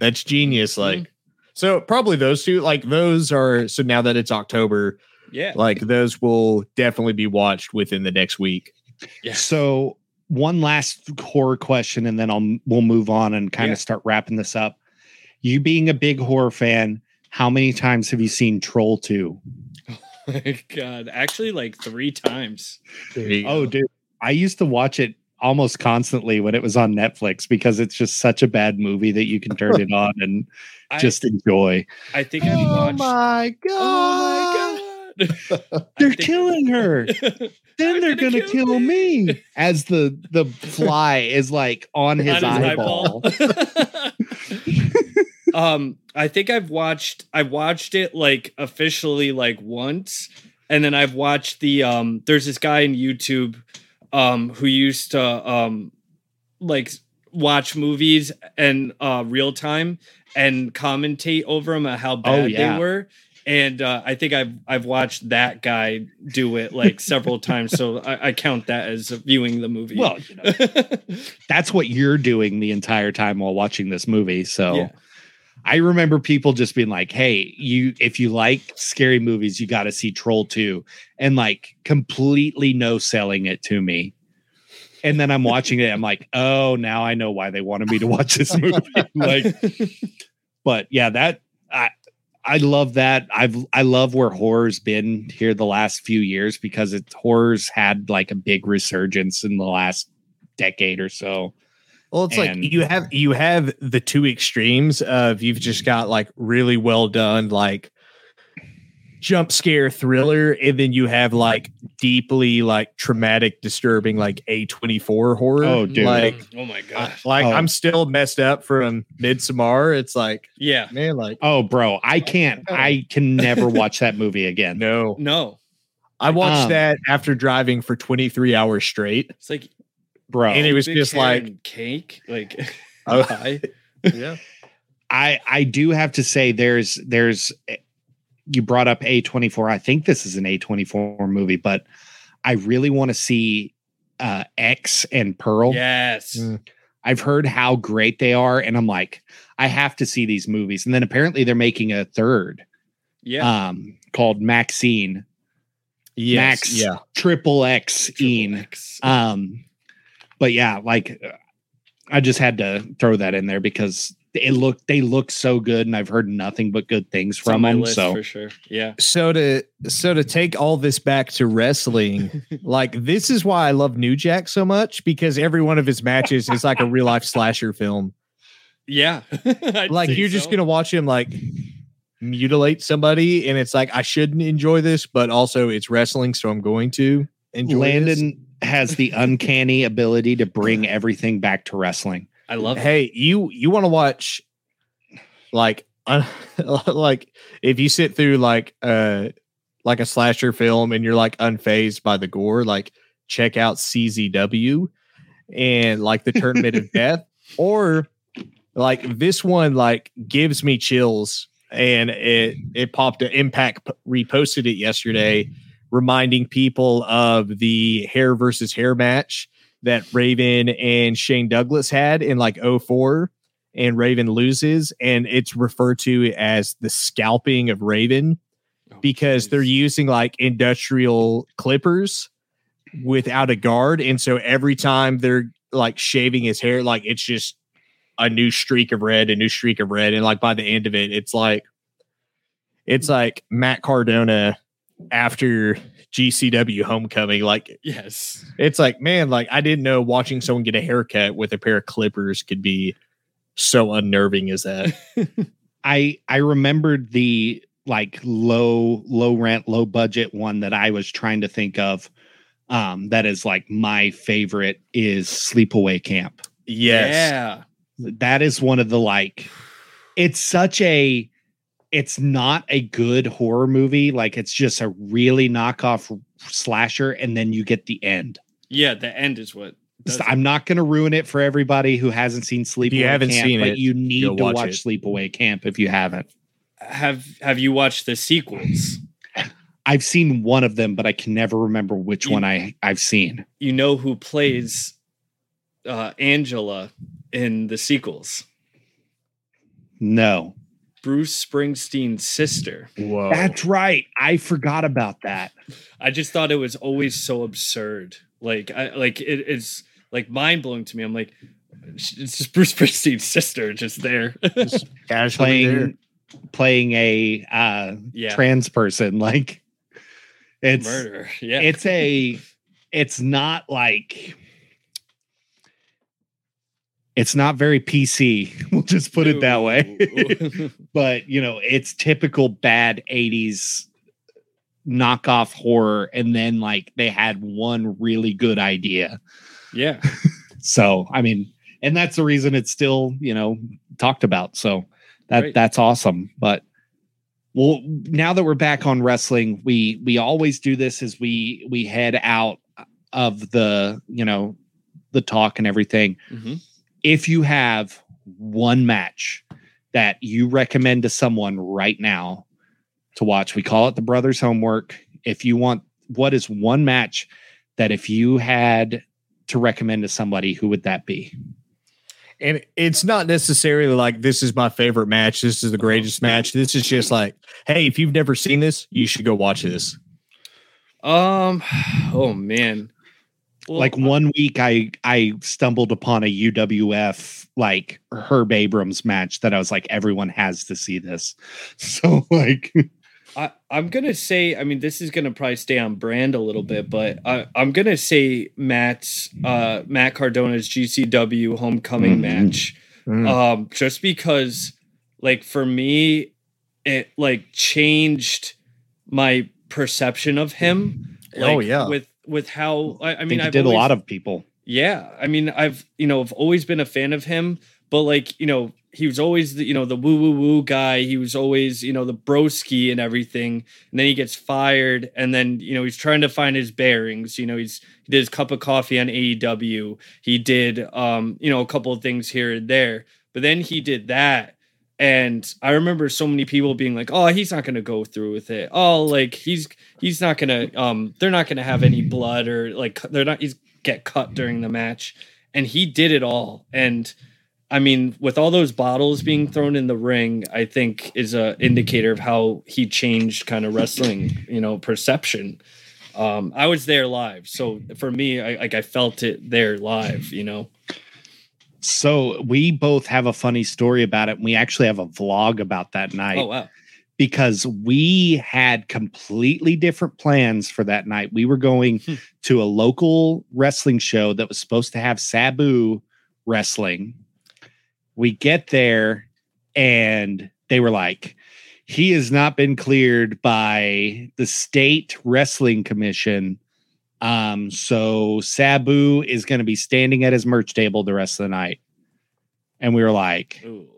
that's genius. Mhm. Like, so probably those two, like those are. So now that it's October, Yeah. like those will definitely be watched within the next week. Yeah. So one last horror question, and then I'll we'll move on and kind Yeah. of start wrapping this up. You being a big horror fan, how many times have you seen Troll Two? *laughs* Oh my God. Actually, like three times. Oh, dude, I used to watch it almost constantly when it was on Netflix because it's just such a bad movie that you can turn *laughs* it on and I, just enjoy. I think I've oh watched. my Oh my God. *laughs* I They're think- killing her. *laughs* Then they're gonna gonna, kill kill, me. me. *laughs* As the the fly is like on his, on eyeball. um, I think I've watched I've watched it like officially like once, and then I've watched the um. There's this guy in YouTube, um, who used to um, like watch movies and uh real time and commentate over them at how bad yeah. they were. And uh, I think I've I've watched that guy do it like several *laughs* times, so I, I count that as viewing the movie. Well, you know, *laughs* that's what you're doing the entire time while watching this movie. So Yeah. I remember people just being like, "Hey, you if you like scary movies, you got to see Troll 2." And like completely no selling it to me. And then I'm watching it, I'm like, "Oh, now I know why they wanted me to watch this movie." *laughs* like but yeah, that I I love that. I've I love where horror's been here the last few years because it horror's had like a big resurgence in the last decade or so. Well, it's And- like you have you have the two extremes of you've just got like really well done like jump scare thriller, and then you have like deeply like traumatic, disturbing like A twenty four horror. Oh, dude. like oh my I- gosh, like Oh. I'm still messed up from Midsommar. It's like yeah, man, like Oh, bro, I can't. I can never watch that movie again. no. no, I watched Um, that after driving for 23 hours straight. it's like bro. And it was just like- cake, like Oh. *laughs* pie. *laughs* Yeah. I I do have to say there's there's you brought up A24. I think this is an A24 movie, but I really want to see uh X and Pearl. Yes, Mm. I've heard how great they are and I'm like I have to see these movies. And then apparently they're making a third yeah. um called Maxine, Yes. Max. Yeah. triple X Triple Um, but yeah, like uh, I just had to throw that in there because it look they look so good, and I've heard nothing but good things It's from them. list So for sure. Yeah, So to so to take all this back to wrestling, *laughs* like this is why I love New Jack so much because every one of his matches is like a real life slasher film. yeah. *laughs* Like you're just gonna watch him like mutilate somebody, and it's like I shouldn't enjoy this, but also it's wrestling, so I'm going to enjoy. this. Landon has the uncanny ability to bring everything back to wrestling. I love. it. hey, you you want to watch like uh, *laughs* like if you sit through like uh like a slasher film and you're like unfazed by the gore, like check out CZW and like the Tournament of *laughs* Death, or like this one like gives me chills and it it popped impact reposted it yesterday reminding people of the hair versus hair match that Raven and Shane Douglas had in like 04 and Raven loses and it's referred to as the scalping of Raven Oh, because they're using like industrial clippers without a guard and so every time they're like shaving his hair like it's just a new streak of red a new streak of red and like by the end of it it's like it's like Matt Cardona after GCW homecoming like yes. it's like man like I didn't know watching someone get a haircut with a pair of clippers could be so unnerving as that *laughs* I I remembered the like low low rent low budget one that I was trying to think of um that is like my favorite is Sleepaway Camp. Yeah. That is one of the like it's such a it's not a good horror movie like it's just a really knockoff slasher and then you get the end. Yeah. The end is what. does it. I'm not going to ruin it for everybody who hasn't seen Sleepaway you haven't Camp, seen but it, you need to watch watch, it. Sleepaway Camp if you haven't. Have Have you watched the sequels? I've seen one of them, but I can never remember which You- one I I've seen. You know who plays uh, Angela in the sequels? No, Bruce Springsteen's sister. whoa that's right. I forgot about that. I just thought it was always so absurd. Like, I like it, it's like mind blowing to me. I'm like, it's just Bruce Springsteen's sister just there. *laughs* casually there. Playing playing a uh, yeah, trans person, like it's murder. Yeah, it's a it's not like it's not very PC. *laughs* We'll just put it that way. *laughs* *laughs* But you know it's typical bad 80s knockoff horror and then like they had one really good idea yeah, so i mean and that's the reason it's still you know talked about so that Right. that's awesome but well now that we're back on wrestling we we always do this as we we head out of the you know the talk and everything Mhm. If you have one match that you recommend to someone right now to watch, we call it the brothers homework. If you want, what is one match that if you had to recommend to somebody, who would that be? and it's not necessarily like this is my favorite match this is the greatest match this is just like hey if you've never seen this you should go watch this Um. *sighs* Oh man. Well, like one week, I I stumbled upon a UWF like Herb Abrams match that I was like, everyone has to see this. *laughs* So like, *laughs* I, I'm gonna say. I mean, this is gonna probably stay on brand a little bit, but I, I'm gonna say Matt's uh, Matt Cardona's GCW Homecoming Mhm. match. Mm. Um, just because, like for me, it like changed my perception of him. Oh, yeah. with with how I, I I mean, I've did always, a lot of people. Yeah, I mean, I've you know, I've always been a fan of him, but like you know, he was always the you know the woo woo woo guy. He was always you know the broski and everything, and then he gets fired, and then you know he's trying to find his bearings. You know, he's he did his cup of coffee on AEW. He did um you know a couple of things here and there, but then he did that. And I remember so many people being like, "Oh, he's not going to go through with it. Oh, like he's he's not going to um they're not going to have any blood or like they're not he's get cut during the match." And he did it all. And I mean, with all those bottles being thrown in the ring, I think is a indicator of how he changed kind of wrestling, you know, perception. Um, I was there live, so for me, I like I felt it there live, you know. So we both have a funny story about it. and We actually have a vlog about that night. Oh wow, because we had completely different plans for that night. We were going Hmm. to a local wrestling show that was supposed to have Sabu wrestling. We get there and they were like, he has not been cleared by the state wrestling commission. Um, so Sabu is going to be standing at his merch table the rest of the night. And we were like, Ooh.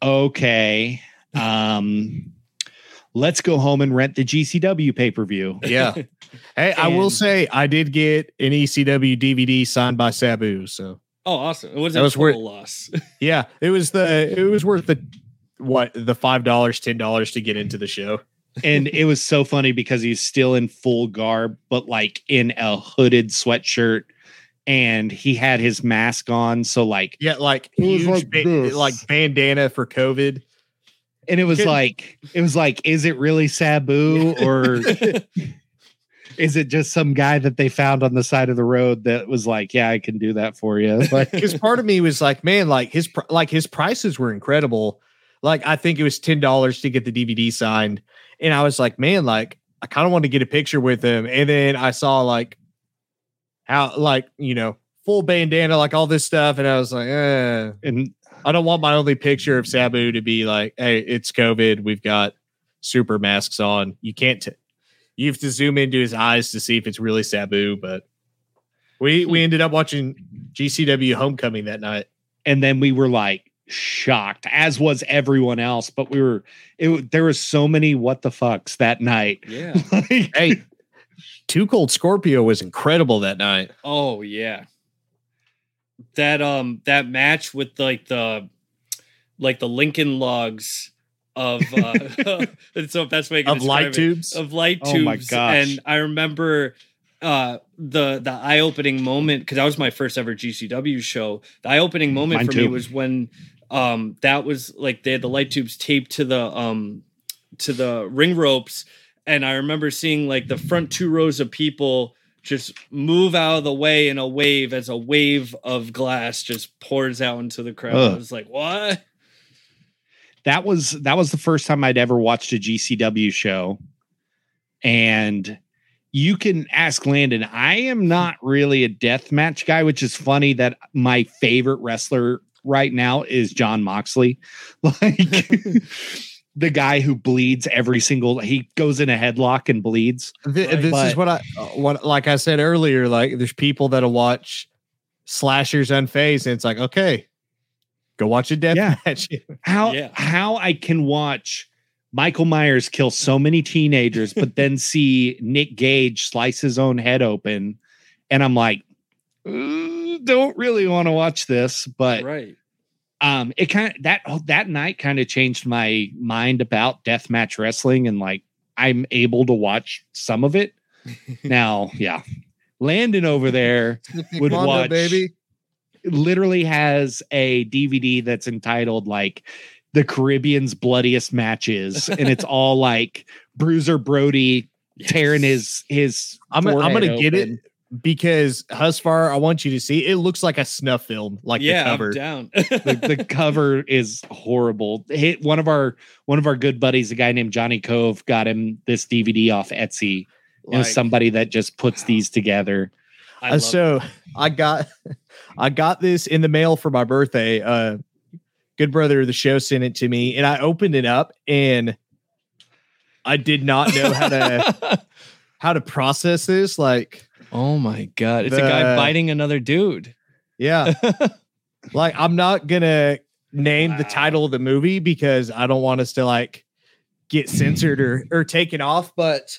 okay um let's go home and rent the GCW pay per view. Yeah. *laughs* Hey, I will say I did get an ECW DVD signed by Sabu. So Oh, awesome! It wasn't That was a worth- total loss. *laughs* yeah, it was the it was worth the what the five dollars ten dollars to get into the show. And it was so funny because he's still in full garb, but like in a hooded sweatshirt, and he had his mask on. So like, Yeah, like huge like ba- like bandana for COVID. and it was Good. like, it was like, is it really Sabu or *laughs* is it just some guy that they found on the side of the road that was like, yeah, I can do that for you? *laughs* Like, Because part of me was like, man, like his pr- like his prices were incredible. Like I think it was ten dollars to get the DVD signed, and I was like, man, like I kind of want to get a picture with him. And then I saw like how like you know full bandana, like all this stuff, and I was like, eh, and I don't want my only picture of Sabu to be like, hey, it's COVID. We've got super masks on. You can't. T- you have to zoom into his eyes to see if it's really Sabu. But we we ended up watching GCW Homecoming that night. and then we were like shocked, as was everyone else. But we were, it, there was so many what the fucks that night. yeah. *laughs* Like, Hey, Two Cold Scorpio was incredible that night. Oh yeah. That um that match with like the like the Lincoln logs of uh *laughs* *laughs* so best way Of light it. tubes. of light Oh tubes my gosh. and I remember uh the the eye-opening moment because that was my first ever GCW show. The eye-opening moment Mine for me was when um that was like they had the light tubes taped to the um to the ring ropes and I remember seeing like the front two rows of people just move out of the way in a wave as a wave of glass just pours out into the crowd. I was like, "What?" that was that was the first time I'd ever watched a GCW show. And you can ask Landon, I am not really a death match guy, which is funny that my favorite wrestler right now is Jon Moxley. *laughs* Like *laughs* the guy who bleeds every single he goes in a headlock and bleeds. Th- Right. this But- is what I uh, what like I said earlier. Like there's people that'll watch slashers unfazed, and it's like, okay, go watch a death Yeah. match. *laughs* How Yeah. how I can watch Michael Myers kill so many teenagers, but then see Nick Gage slice his own head open, and I'm like, "Uh, don't really want to watch this. But right. um, it kind of that that night kind of changed my mind about deathmatch wrestling, and like I'm able to watch some of it *laughs* now. Yeah, Landon over there *laughs* Would Wanda, watch- baby. literally has a DVD that's entitled like the Caribbean's bloodiest matches, and it's all like Bruiser Brody tearing his his. I'm I'm gonna get it. Because Husvar, I want you to see. It looks like a snuff film, like yeah, the I'm cover. down. the, the *laughs* cover is horrible. Hit one of our one of our good buddies, a guy named Johnny Cove, got him this DVD off Etsy. And Like, somebody that just puts these together. I Uh, so I got I got this in the mail for my birthday. Uh good brother of the show sent it to me and I opened it up and I did not know how to *laughs* how to process this. Like, oh my god, it's a guy biting another dude. yeah. *laughs* like I'm not gonna name the title of the movie because I don't want us to like get censored or *laughs* or taken off, but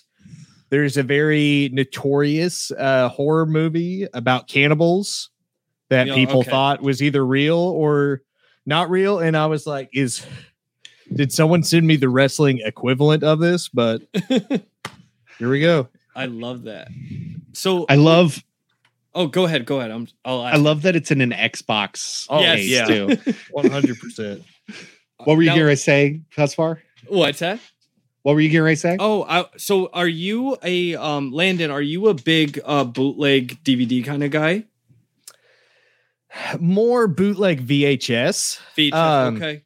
there's a very notorious uh horror movie about cannibals that Yeah, people okay. thought was either real or not real and I was like is did someone send me the wrestling equivalent of this but *laughs* here we go I love that. So, I love oh, go ahead, go ahead. I'm. I'll I love that it's in an Xbox Oh, case yeah. too. *laughs* 100% What were you going to say Husvar? What's that? What were you going to say? Oh, I, so are you a um Landon? Are you a big uh bootleg DVD kind of guy? *sighs* more bootleg VHS Feature. Um, okay.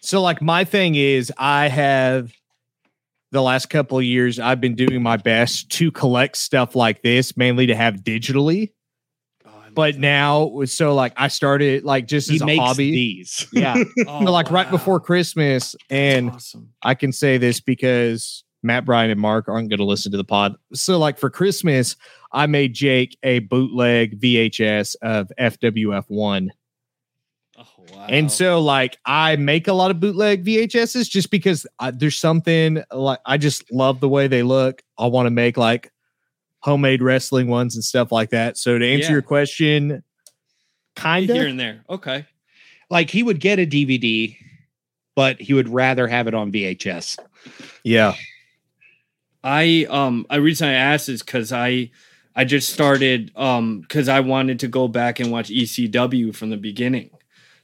So like my thing is I have the last couple of years I've been doing my best to collect stuff like this mainly to have digitally. Oh, But that. now so like I started like just he as a makes hobby. these. *laughs* Yeah. *laughs* Oh, So, like right before Christmas and awesome. I can say this because Matt Bryan and Mark aren't going to listen to the pod. So like for Christmas I made Jake a bootleg VHS of FWF1 Oh wow. And so, like, I make a lot of bootleg VHSs just because I, there's something like I just love the way they look. I want to make like homemade wrestling ones and stuff like that. So, to answer Yeah. your question, kind here and there. Okay. Like he would get a DVD, but he would rather have it on VHS. yeah, I um I reason I asked is because I I just started um because I wanted to go back and watch ECW from the beginning.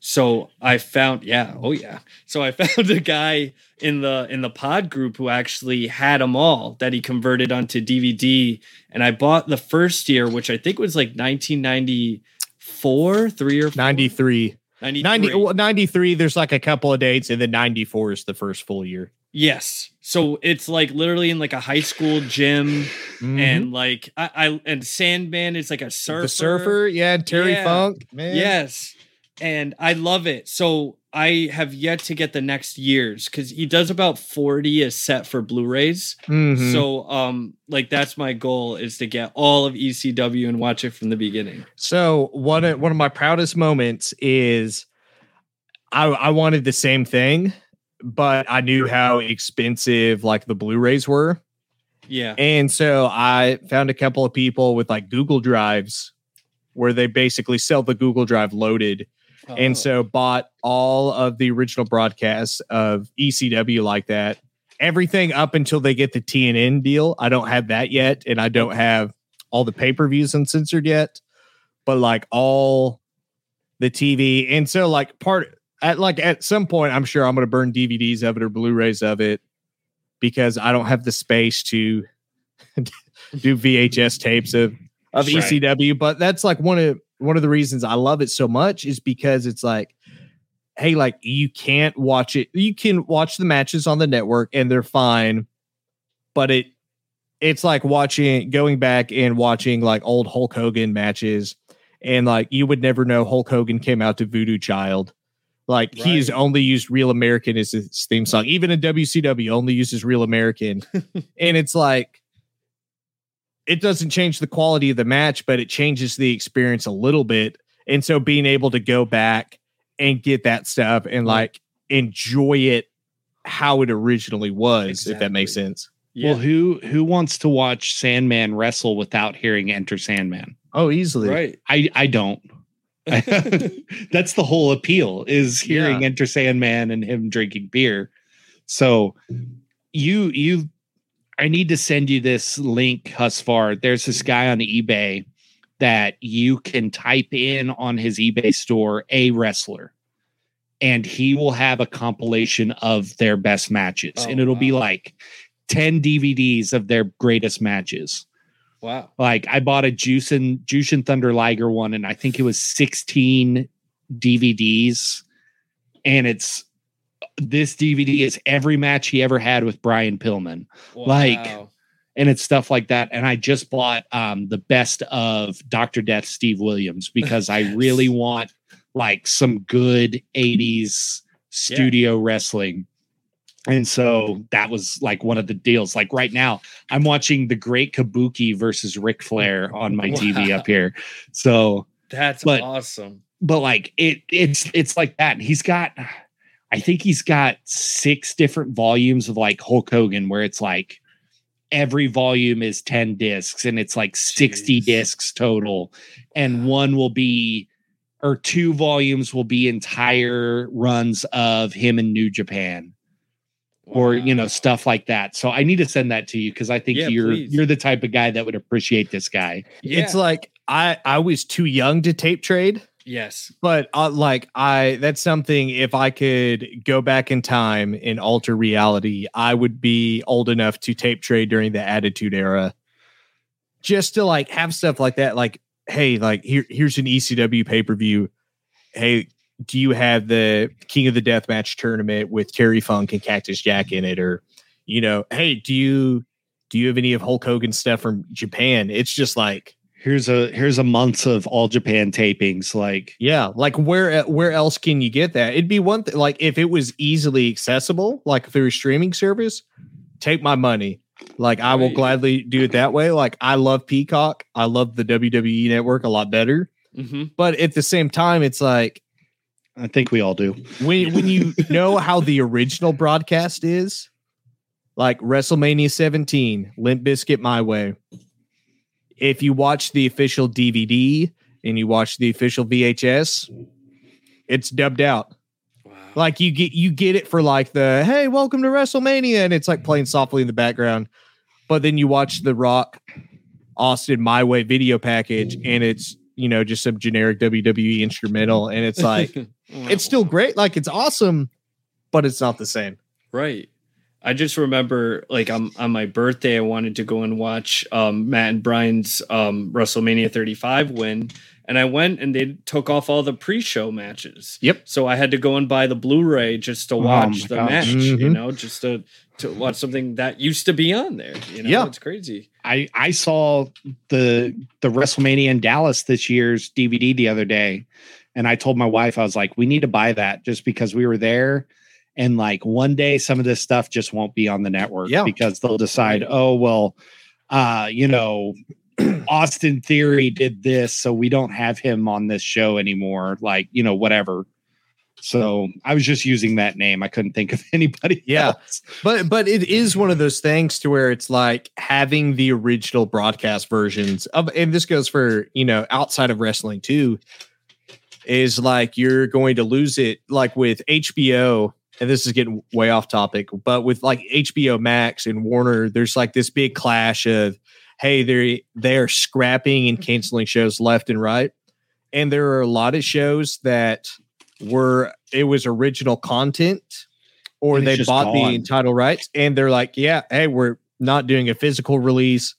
So I found yeah, oh yeah. So I *laughs* found a guy in the in the pod group who actually had them all that he converted onto DVD. And I bought the first year, which I think was like 1994, three or four? 93. 93. 90, well, 93, there's like a couple of dates, and then 94 is the first full year. Yes. So it's like literally in like a high school gym. Mhm. and like I, I and Sandman is like a surfer. the surfer, yeah, Terry Yeah. Funk, man. Yes. And I love it. So I have yet to get the next years because he does about 40 a set for Blu-rays. Mhm. So um like that's my goal is to get all of ECW and watch it from the beginning. So one of one of my proudest moments is I I wanted the same thing, but I knew how expensive like the Blu-rays were. Yeah. And so I found a couple of people with like Google Drives where they basically sell the Google Drive loaded. Oh. And so oh. bought all of the original broadcasts of ECW like that. Everything up until they get the TNN deal. I don't have that yet. And I don't have all the pay-per-views uncensored yet. But like all the TV. And so like part at like at some point, I'm sure I'm gonna burn DVDs of it or Blu-rays of it because I don't have the space to *laughs* do VHS tapes of of Right. ECW. But that's like one of one of the reasons I love it so much is because it's like, hey, like you can't watch it. You can watch the matches on the network and they're fine, but it it's like watching going back and watching like old Hulk Hogan matches, and like you would never know Hulk Hogan came out to Voodoo Child. Like he Right. only used Real American as his theme song. Even in WCW, only uses Real American. *laughs* and it's like it doesn't change the quality of the match, but it changes the experience a little bit. And so being able to go back and get that stuff and like enjoy it how it originally was, if that makes sense. Yeah. Well, who who wants to watch Sandman wrestle without hearing Enter Sandman? Oh, easily. right. I I don't. *laughs* *laughs* That's the whole appeal is hearing Yeah. Enter Sandman and him drinking beer. So you you I need to send you this link, Husvar. There's this guy on eBay that you can type in on his eBay store a wrestler and he will have a compilation of their best matches Oh, and it'll be like 10 DVDs of their greatest matches. Wow. Like I bought a Jushin Jushin Thunder Liger one, and I think it was 16 DVDs. And it's this DVD is every match he ever had with Brian Pillman. Like, And it's stuff like that. And I just bought um the best of Dr. Death Steve Williams because I *laughs* really want like some good 80s studio wrestling. And so that was like one of the deals. Like right now, I'm watching the Great Kabuki versus Ric Flair *laughs* on my TV up here. So, That's but- awesome. but like it, it's it's like that. And he's got, I think he's got six different volumes of like Hulk Hogan, where it's like every volume is 10 discs and it's like 60 Jeez. discs total. And one will be, or two volumes will be entire runs of him in New Japan or you know stuff like that. So I need to send that to you because I think Yeah, you're please. you're the type of guy that would appreciate this guy. It's like I I was too young to tape trade, yes. but uh, like I that's something if I could go back in time and alter reality, I would be old enough to tape trade during the Attitude Era, just to like have stuff like that. Like, hey, like here here's an ECW pay per view. Hey, do you have the King of the Death Match tournament with Terry Funk and Cactus Jack in it, or you know, hey, do you do you have any of Hulk Hogan stuff from Japan? It's just like Here's a here's a month of all Japan tapings. Like Yeah, like where where else can you get that? It'd be one thing like if it was easily accessible, like through a streaming service, take my money. Like I will Right. gladly do it that way. Like I love Peacock. I love the WWE network a lot better. hmm But at the same time, it's like I think we all do. when when you *laughs* know how the original broadcast is, like WrestleMania 17, Limp Bizkit My Way. If you watch the official DVD and you watch the official VHS, it's dubbed out. Wow. Like you get you get it for like the hey, welcome to WrestleMania, and it's like mm-hmm. playing softly in the background. But then you watch the Rock Austin My Way video package, and it's you know just some generic WWE instrumental, and it's like *laughs* it's still great. Like it's awesome, but it's not the same. Right. I just remember like on, on my birthday, I wanted to go and watch um, Matt and Brian's um, WrestleMania 35 win. And I went and they took off all the pre show matches. Yep. So I had to go and buy the Blu ray just to watch my the gosh. match, you Mhm. know, just to, to watch something that used to be on there. You know, Yeah. it's crazy. I I saw the the WrestleMania in Dallas this year's DVD the other day, and I told my wife I was like, we need to buy that just because we were there, and like one day some of this stuff just won't be on the network Yeah. because they'll decide, oh well, uh, you know, *clears throat* Austin Theory did this, so we don't have him on this show anymore. Like you know, whatever. So I was just using that name. I couldn't think of *laughs* anybody. Yeah. else. But but it is one of those things to where it's like having the original broadcast versions of and this goes for, you know, outside of wrestling too, is like you're going to lose it like with HBO, and this is getting way off topic, but with like HBO Max and Warner, there's like this big clash of hey, they're they're scrapping and canceling shows left and right. And there are a lot of shows that were it was original content or And they bought gone. the title rights and they're like, yeah, hey, we're not doing a physical release.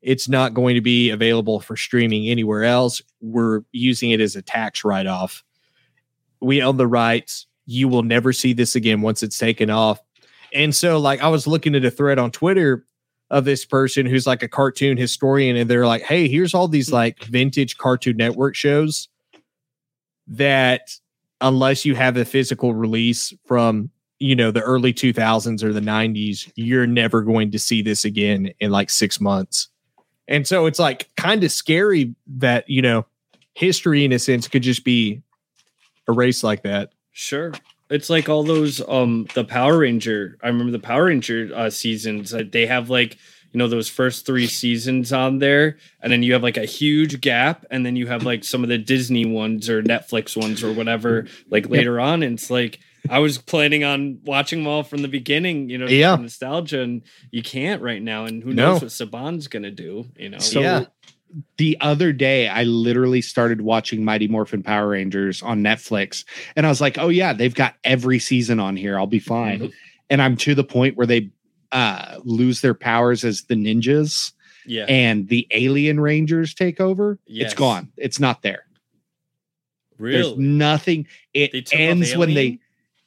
It's not going to be available for streaming anywhere else. We're using it as a tax write off. We own the rights. You will never see this again once it's taken off. And so, like, I was looking at a thread on Twitter of this person who's like a cartoon historian, and they're like, hey, here's all these hmm. like vintage Cartoon Network shows that, unless you have a physical release from you know the early 2000s or the 90s you're never going to see this again in like 6 months. And so it's like kind of scary that you know history in a sense could just be erased like that Sure. It's like all those um the Power Ranger. I remember the Power Ranger uh, seasons. Uh, they have like you know those first three seasons on there, and then you have like a huge gap, and then you have like some of the Disney ones or Netflix ones or whatever like later on. And it's like I was planning on watching them all from the beginning. You know, Yeah. nostalgia, and you can't right now. And who No. knows what Saban's gonna do? You know. So Yeah. The other day, I literally started watching Mighty Morphin Power Rangers on Netflix, and I was like, "Oh yeah, they've got every season on here. I'll be fine." Mm-hmm. and I'm to the point where they uh, lose their powers as the ninjas, yeah. and the alien rangers take over. Yes. It's gone. It's not there. There's really. nothing. It They took off ends when they.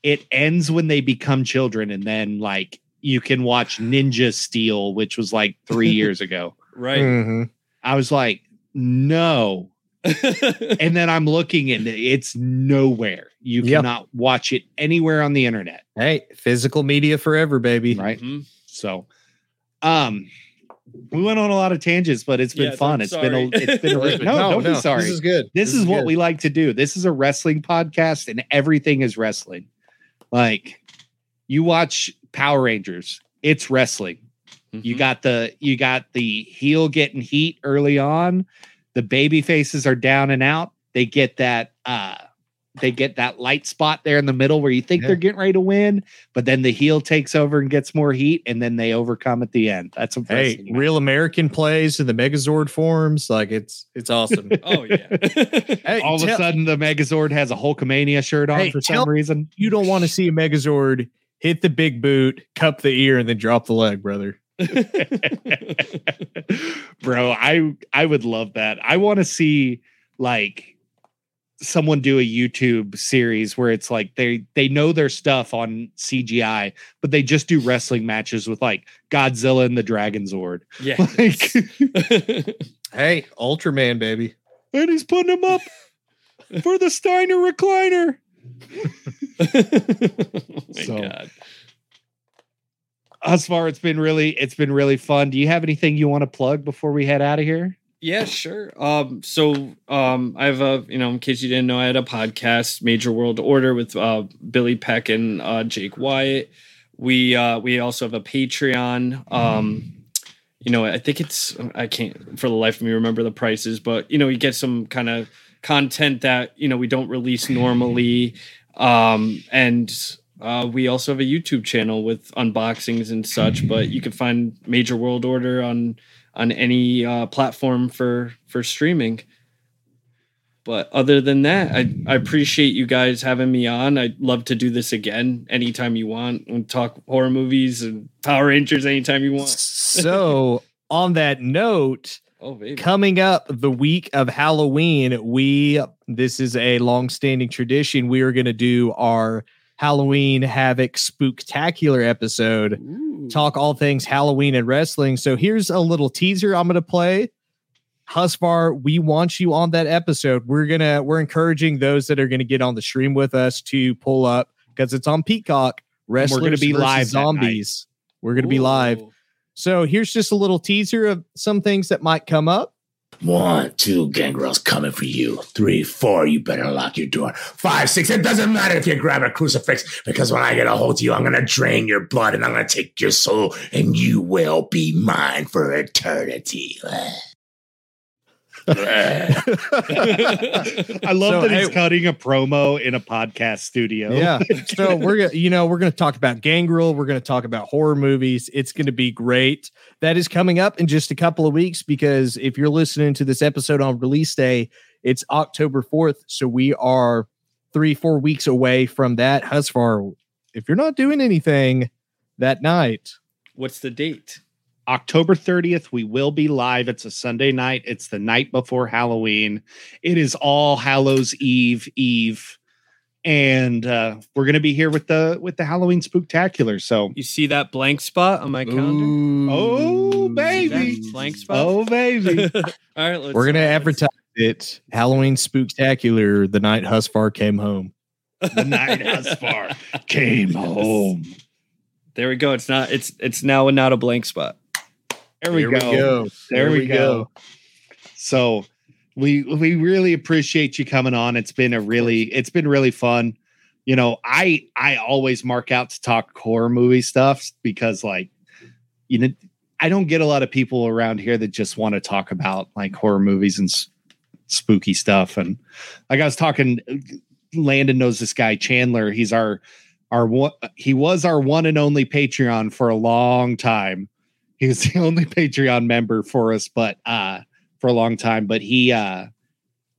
It ends when they become children, and then like you can watch Ninja Steel, which was like three *laughs* years ago. right. Mhm. I was like, no. *laughs* and then I'm looking and it's nowhere. You Yep. cannot watch it anywhere on the internet, hey physical media forever baby right? Mhm. So, um, we went on a lot of tangents, but it's been Yeah, fun. I'm It's been a, sorry. it's been a, *laughs* no, don't be sorry. this is good This, is, what good. we like to do. This is a wrestling podcast, and everything is wrestling. Like you watch Power Rangers, it's wrestling. You Mhm. got the you got the heel getting heat early on. The baby faces are down and out. They get that uh they get that light spot there in the middle where you think Yeah. they're getting ready to win, but then the heel takes over and gets more heat, and then they overcome at the end. That's a hey real american plays in the megazord forms like it's it's awesome *laughs* Oh yeah. hey all of a sudden the Megazord has a Hulkamania shirt on Hey, for tell- some reason. you don't want to see a megazord hit the big boot cup the ear and then drop the leg brother *laughs* Bro, I I would love that. I want to see like someone do a YouTube series where it's like they they know their stuff on CGI, but they just do wrestling matches with like Godzilla and the Dragon Zord. yeah. *laughs* Like *laughs* hey ultraman baby and he's putting him up for the Steiner recliner. oh my So- god. As far it's been really it's been really fun. Do you have anything you want to plug before we head out of here? Yeah, sure. Um, so um, I have a, you know, in case you didn't know, I had a podcast, Major World Order, with uh, Billy Peck and uh, Jake Wyatt. We uh, we also have a Patreon. Um, you know, I think it's I can't for the life of me remember the prices, but you know, you get some kind of content that you know we don't release normally, um, and uh, we also have a YouTube channel with unboxings and such. But you can find Major World Order on on any uh, platform for for streaming. But other than that, I, I appreciate you guys having me on. I'd love to do this again anytime you want and talk horror movies and Power Rangers anytime you want. *laughs* So, on that note, Oh, baby. coming up the week of Halloween, we this is a long-standing tradition. We are going to do our Halloween Havoc Spooktacular episode. Ooh. talk all things Halloween and wrestling. So here's a little teaser I'm going to play. Husvar, we want you on that episode. We're gonna we're encouraging those that are gonna get on the stream with us to pull up because it's on Peacock. Wrestlers gonna be live. Zombies. We're gonna be live. So here's just a little teaser of some things that might come up. One, two, gangrels coming for you. Three, four, you better lock your door. Five, six, it doesn't matter if you grab a crucifix because when I get a hold of you, I'm going to drain your blood and I'm going to take your soul and you will be mine for eternity. *sighs* *sighs* *sighs* I love So, that he's hey- cutting a promo in a podcast studio. Yeah. *laughs* so we're gonna, you know, we're gonna talk about Gangrel. We're gonna talk about horror movies. It's gonna be great. That is coming up in just a couple of weeks because if you're listening to this episode on release day, it's October 4th. So we are three, four weeks away from that. Husvar, if you're not doing anything that night, What's the date? October 30th, we will be live. It's a Sunday night. It's the night before Halloween. It is all Hallows Eve Eve. And uh, we're gonna be here with the with the Halloween spooktacular. So You see that blank spot on my calendar? oh baby. blank spot. Oh baby. *laughs* All right, let's, we're gonna let's- advertise it Halloween Spooktacular the night Husvar came home. the night Husvar came *laughs* home. There we go. It's not. It's it's now not a blank spot. There we, There go. There, There we, we go. go. So we we really appreciate you coming on. It's been a really it's been really fun. You know, I I always mark out to talk horror movie stuff because like you know I don't get a lot of people around here that just want to talk about like horror movies and s- spooky stuff and like I was talking Landon knows this guy Chandler. He's our our one he was our one and only Patreon for a long time. He was *laughs* the only Patreon member for us, but uh for a long time, but he uh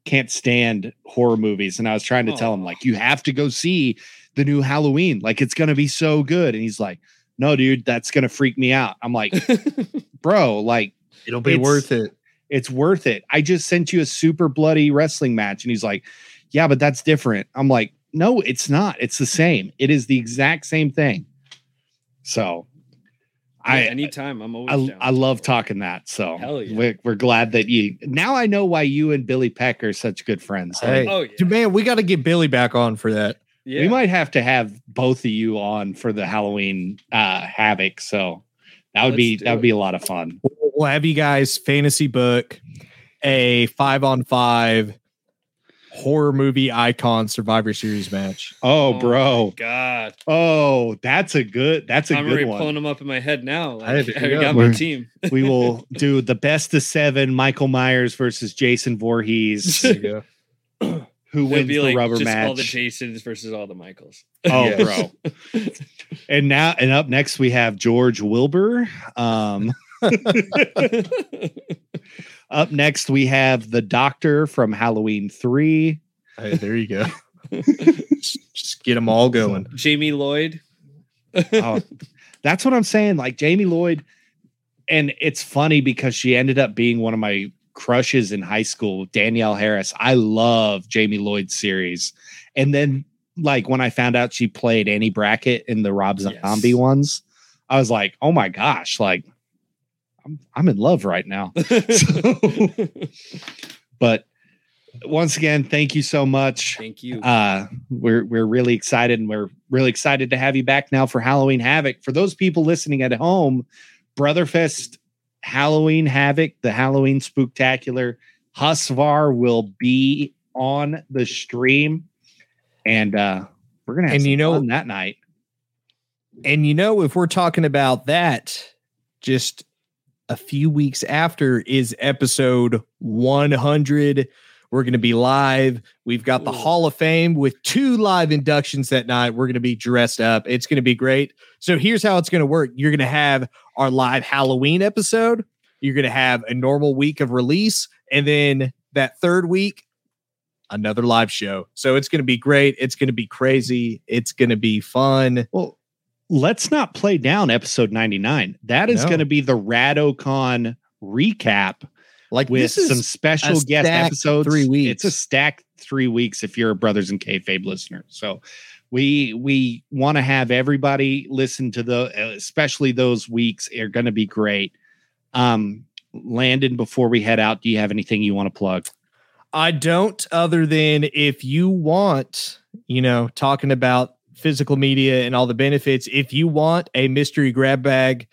can't stand horror movies. And I was trying to tell him, like, you have to go see the new Halloween. Like it's gonna be so good. And he's like, No, dude, that's gonna freak me out. I'm like, *laughs* bro, like It'll be It's- worth it. it's worth it. I just sent you a super bloody wrestling match. And he's like, Yeah, but that's different. I'm like, No, it's not. It's the same. It is the exact same thing. So Yeah, I anytime I'm always. I, down. I love talking that. So Hell yeah. we're, we're glad that you now I know why you and Billy Peck are such good friends. Hey. Oh yeah. Man, we got to get Billy back on for that. yeah. We might have to have both of you on for the Halloween uh havoc. So that would Let's be that would it. be a lot of fun. We'll we'll have you guys fantasy book a five on five horror movie icon Survivor Series match. Oh, my bro. God. Oh, that's a good that's a I'm good already one. pulling them up in my head now. Like, I you got my team. we will *laughs* do the best of seven Michael Myers versus Jason Voorhees, *laughs* who It'd wins be the like rubber just match. all the Jasons versus all the Michaels. Oh, *laughs* Yes. bro. and now and up next we have George Wilbur. Um *laughs* up next we have the doctor from Halloween 3. Hey, there you go. just, just get them all going. Jamie Lloyd. Oh, that's what I'm saying. Like Jamie Lloyd, and it's funny because she ended up being one of my crushes in high school, Danielle Harris. I love Jamie Lloyd series. And then like when I found out she played Annie Brackett in the Rob Yes. Zombie ones, I was like, oh my gosh, like I'm I'm in love right now. *laughs* *laughs* But once again, thank you so much. Thank you. Uh, we're we're really excited, and we're really excited to have you back now for Halloween Havoc. For those people listening at home, Brotherfest Halloween Havoc, the Halloween Spooktacular. Husvar will be on the stream, and uh, we're gonna have And some you know- fun that night. And you know, if we're talking about that, just a few weeks after is episode 100. We're going to be live. We've got the Ooh. Hall of Fame with two live inductions that night. We're going to be dressed up. It's going to be great. So here's how it's going to work you're going to have our live Halloween episode, you're going to have a normal week of release, and then that third week, another live show. So it's going to be great. It's going to be crazy. It's going to be fun. Well, let's not play down episode 99. That is No. going to be the RadoCon recap Like with this is some special a guest stacked episodes. three weeks. It's a stacked three weeks if you're a Brothers in Kayfabe listener. So we we want to have everybody listen to the, especially those weeks are going to be great. Um, Landon, before we head out, do you have anything you want to plug? I don't, other than if you want, you know, talking about physical media and all the benefits, if you want a mystery grab bag,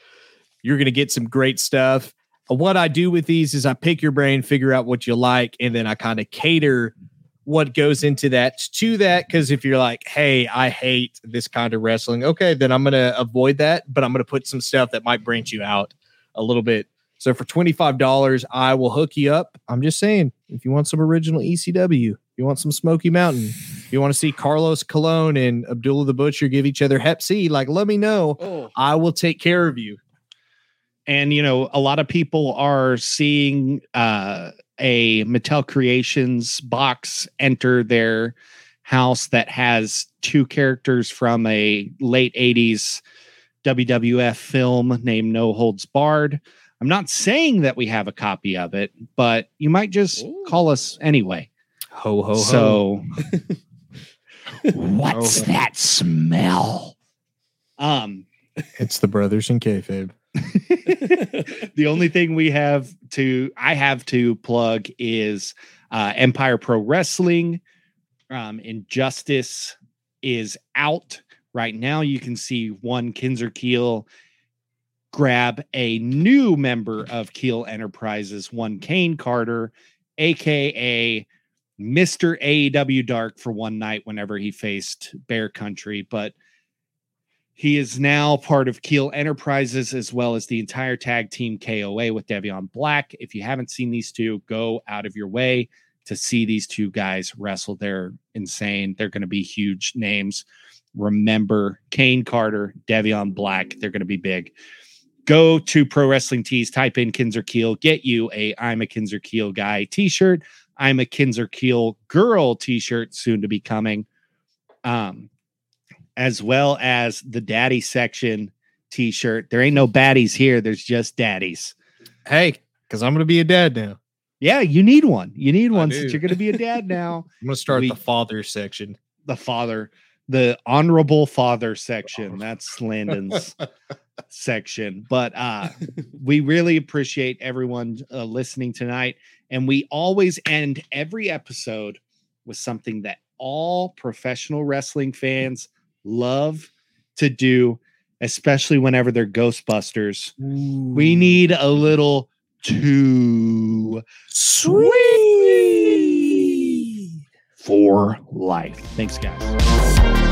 you're going to get some great stuff. What I do with these is I pick your brain, figure out what you like, and then I kind of cater what goes into that to that. Because if you're like, hey, I hate this kind of wrestling, okay, then I'm to avoid that, but I'm to put some stuff that might branch you out a little bit. So for $25, I will hook you up. I'm just saying, if you want some original ECW, you want some Smoky Mountain, you want to see Carlos Colon and Abdullah the Butcher give each other Hep C, like let me know. Oh, I will take care of you. and you know a lot of people are seeing uh a mattel creations box enter their house that has two characters from a late 80s wwf film named no holds barred i'm not saying that we have a copy of it but you might just Ooh. call us anyway Ho ho ho. *laughs* so What's that smell? um it's the brothers in kayfabe. *laughs* the only thing we have to I have to plug is uh, Empire Pro Wrestling. Um, Injustice is out right now. You can see one Kinzer Keel grab a new member of Keel Enterprises, one Kane Carter, aka Mr. AEW Dark for one night whenever he faced Bear Country, but he is now part of Keel Enterprises as well as the entire tag team KOA with Devion Black. If you haven't seen these two, go out of your way to see these two guys wrestle. They're insane. They're going to be huge names. Remember Kane Carter, Devion Black. They're going to be big. Go to Pro Wrestling Tees, type in Kinzer Keel, get you a I'm a Kinzer Keel guy t shirt. I'm a Kinzer Keel girl t shirt soon to be coming. Um, as well as the daddy section t-shirt. There ain't no baddies here. There's just daddies. Hey, because I'm gonna be a dad now. Yeah, you need one. You need one since you're going to be a dad *laughs* now. I'm gonna start We- the father section. the father, the honorable father section. That's Landon's *laughs* section. But uh we really appreciate everyone uh, listening tonight and we always end every episode with something that all professional wrestling fans love to do, especially whenever they're Ghostbusters. We need a little too Sweet. for life. Thanks, guys.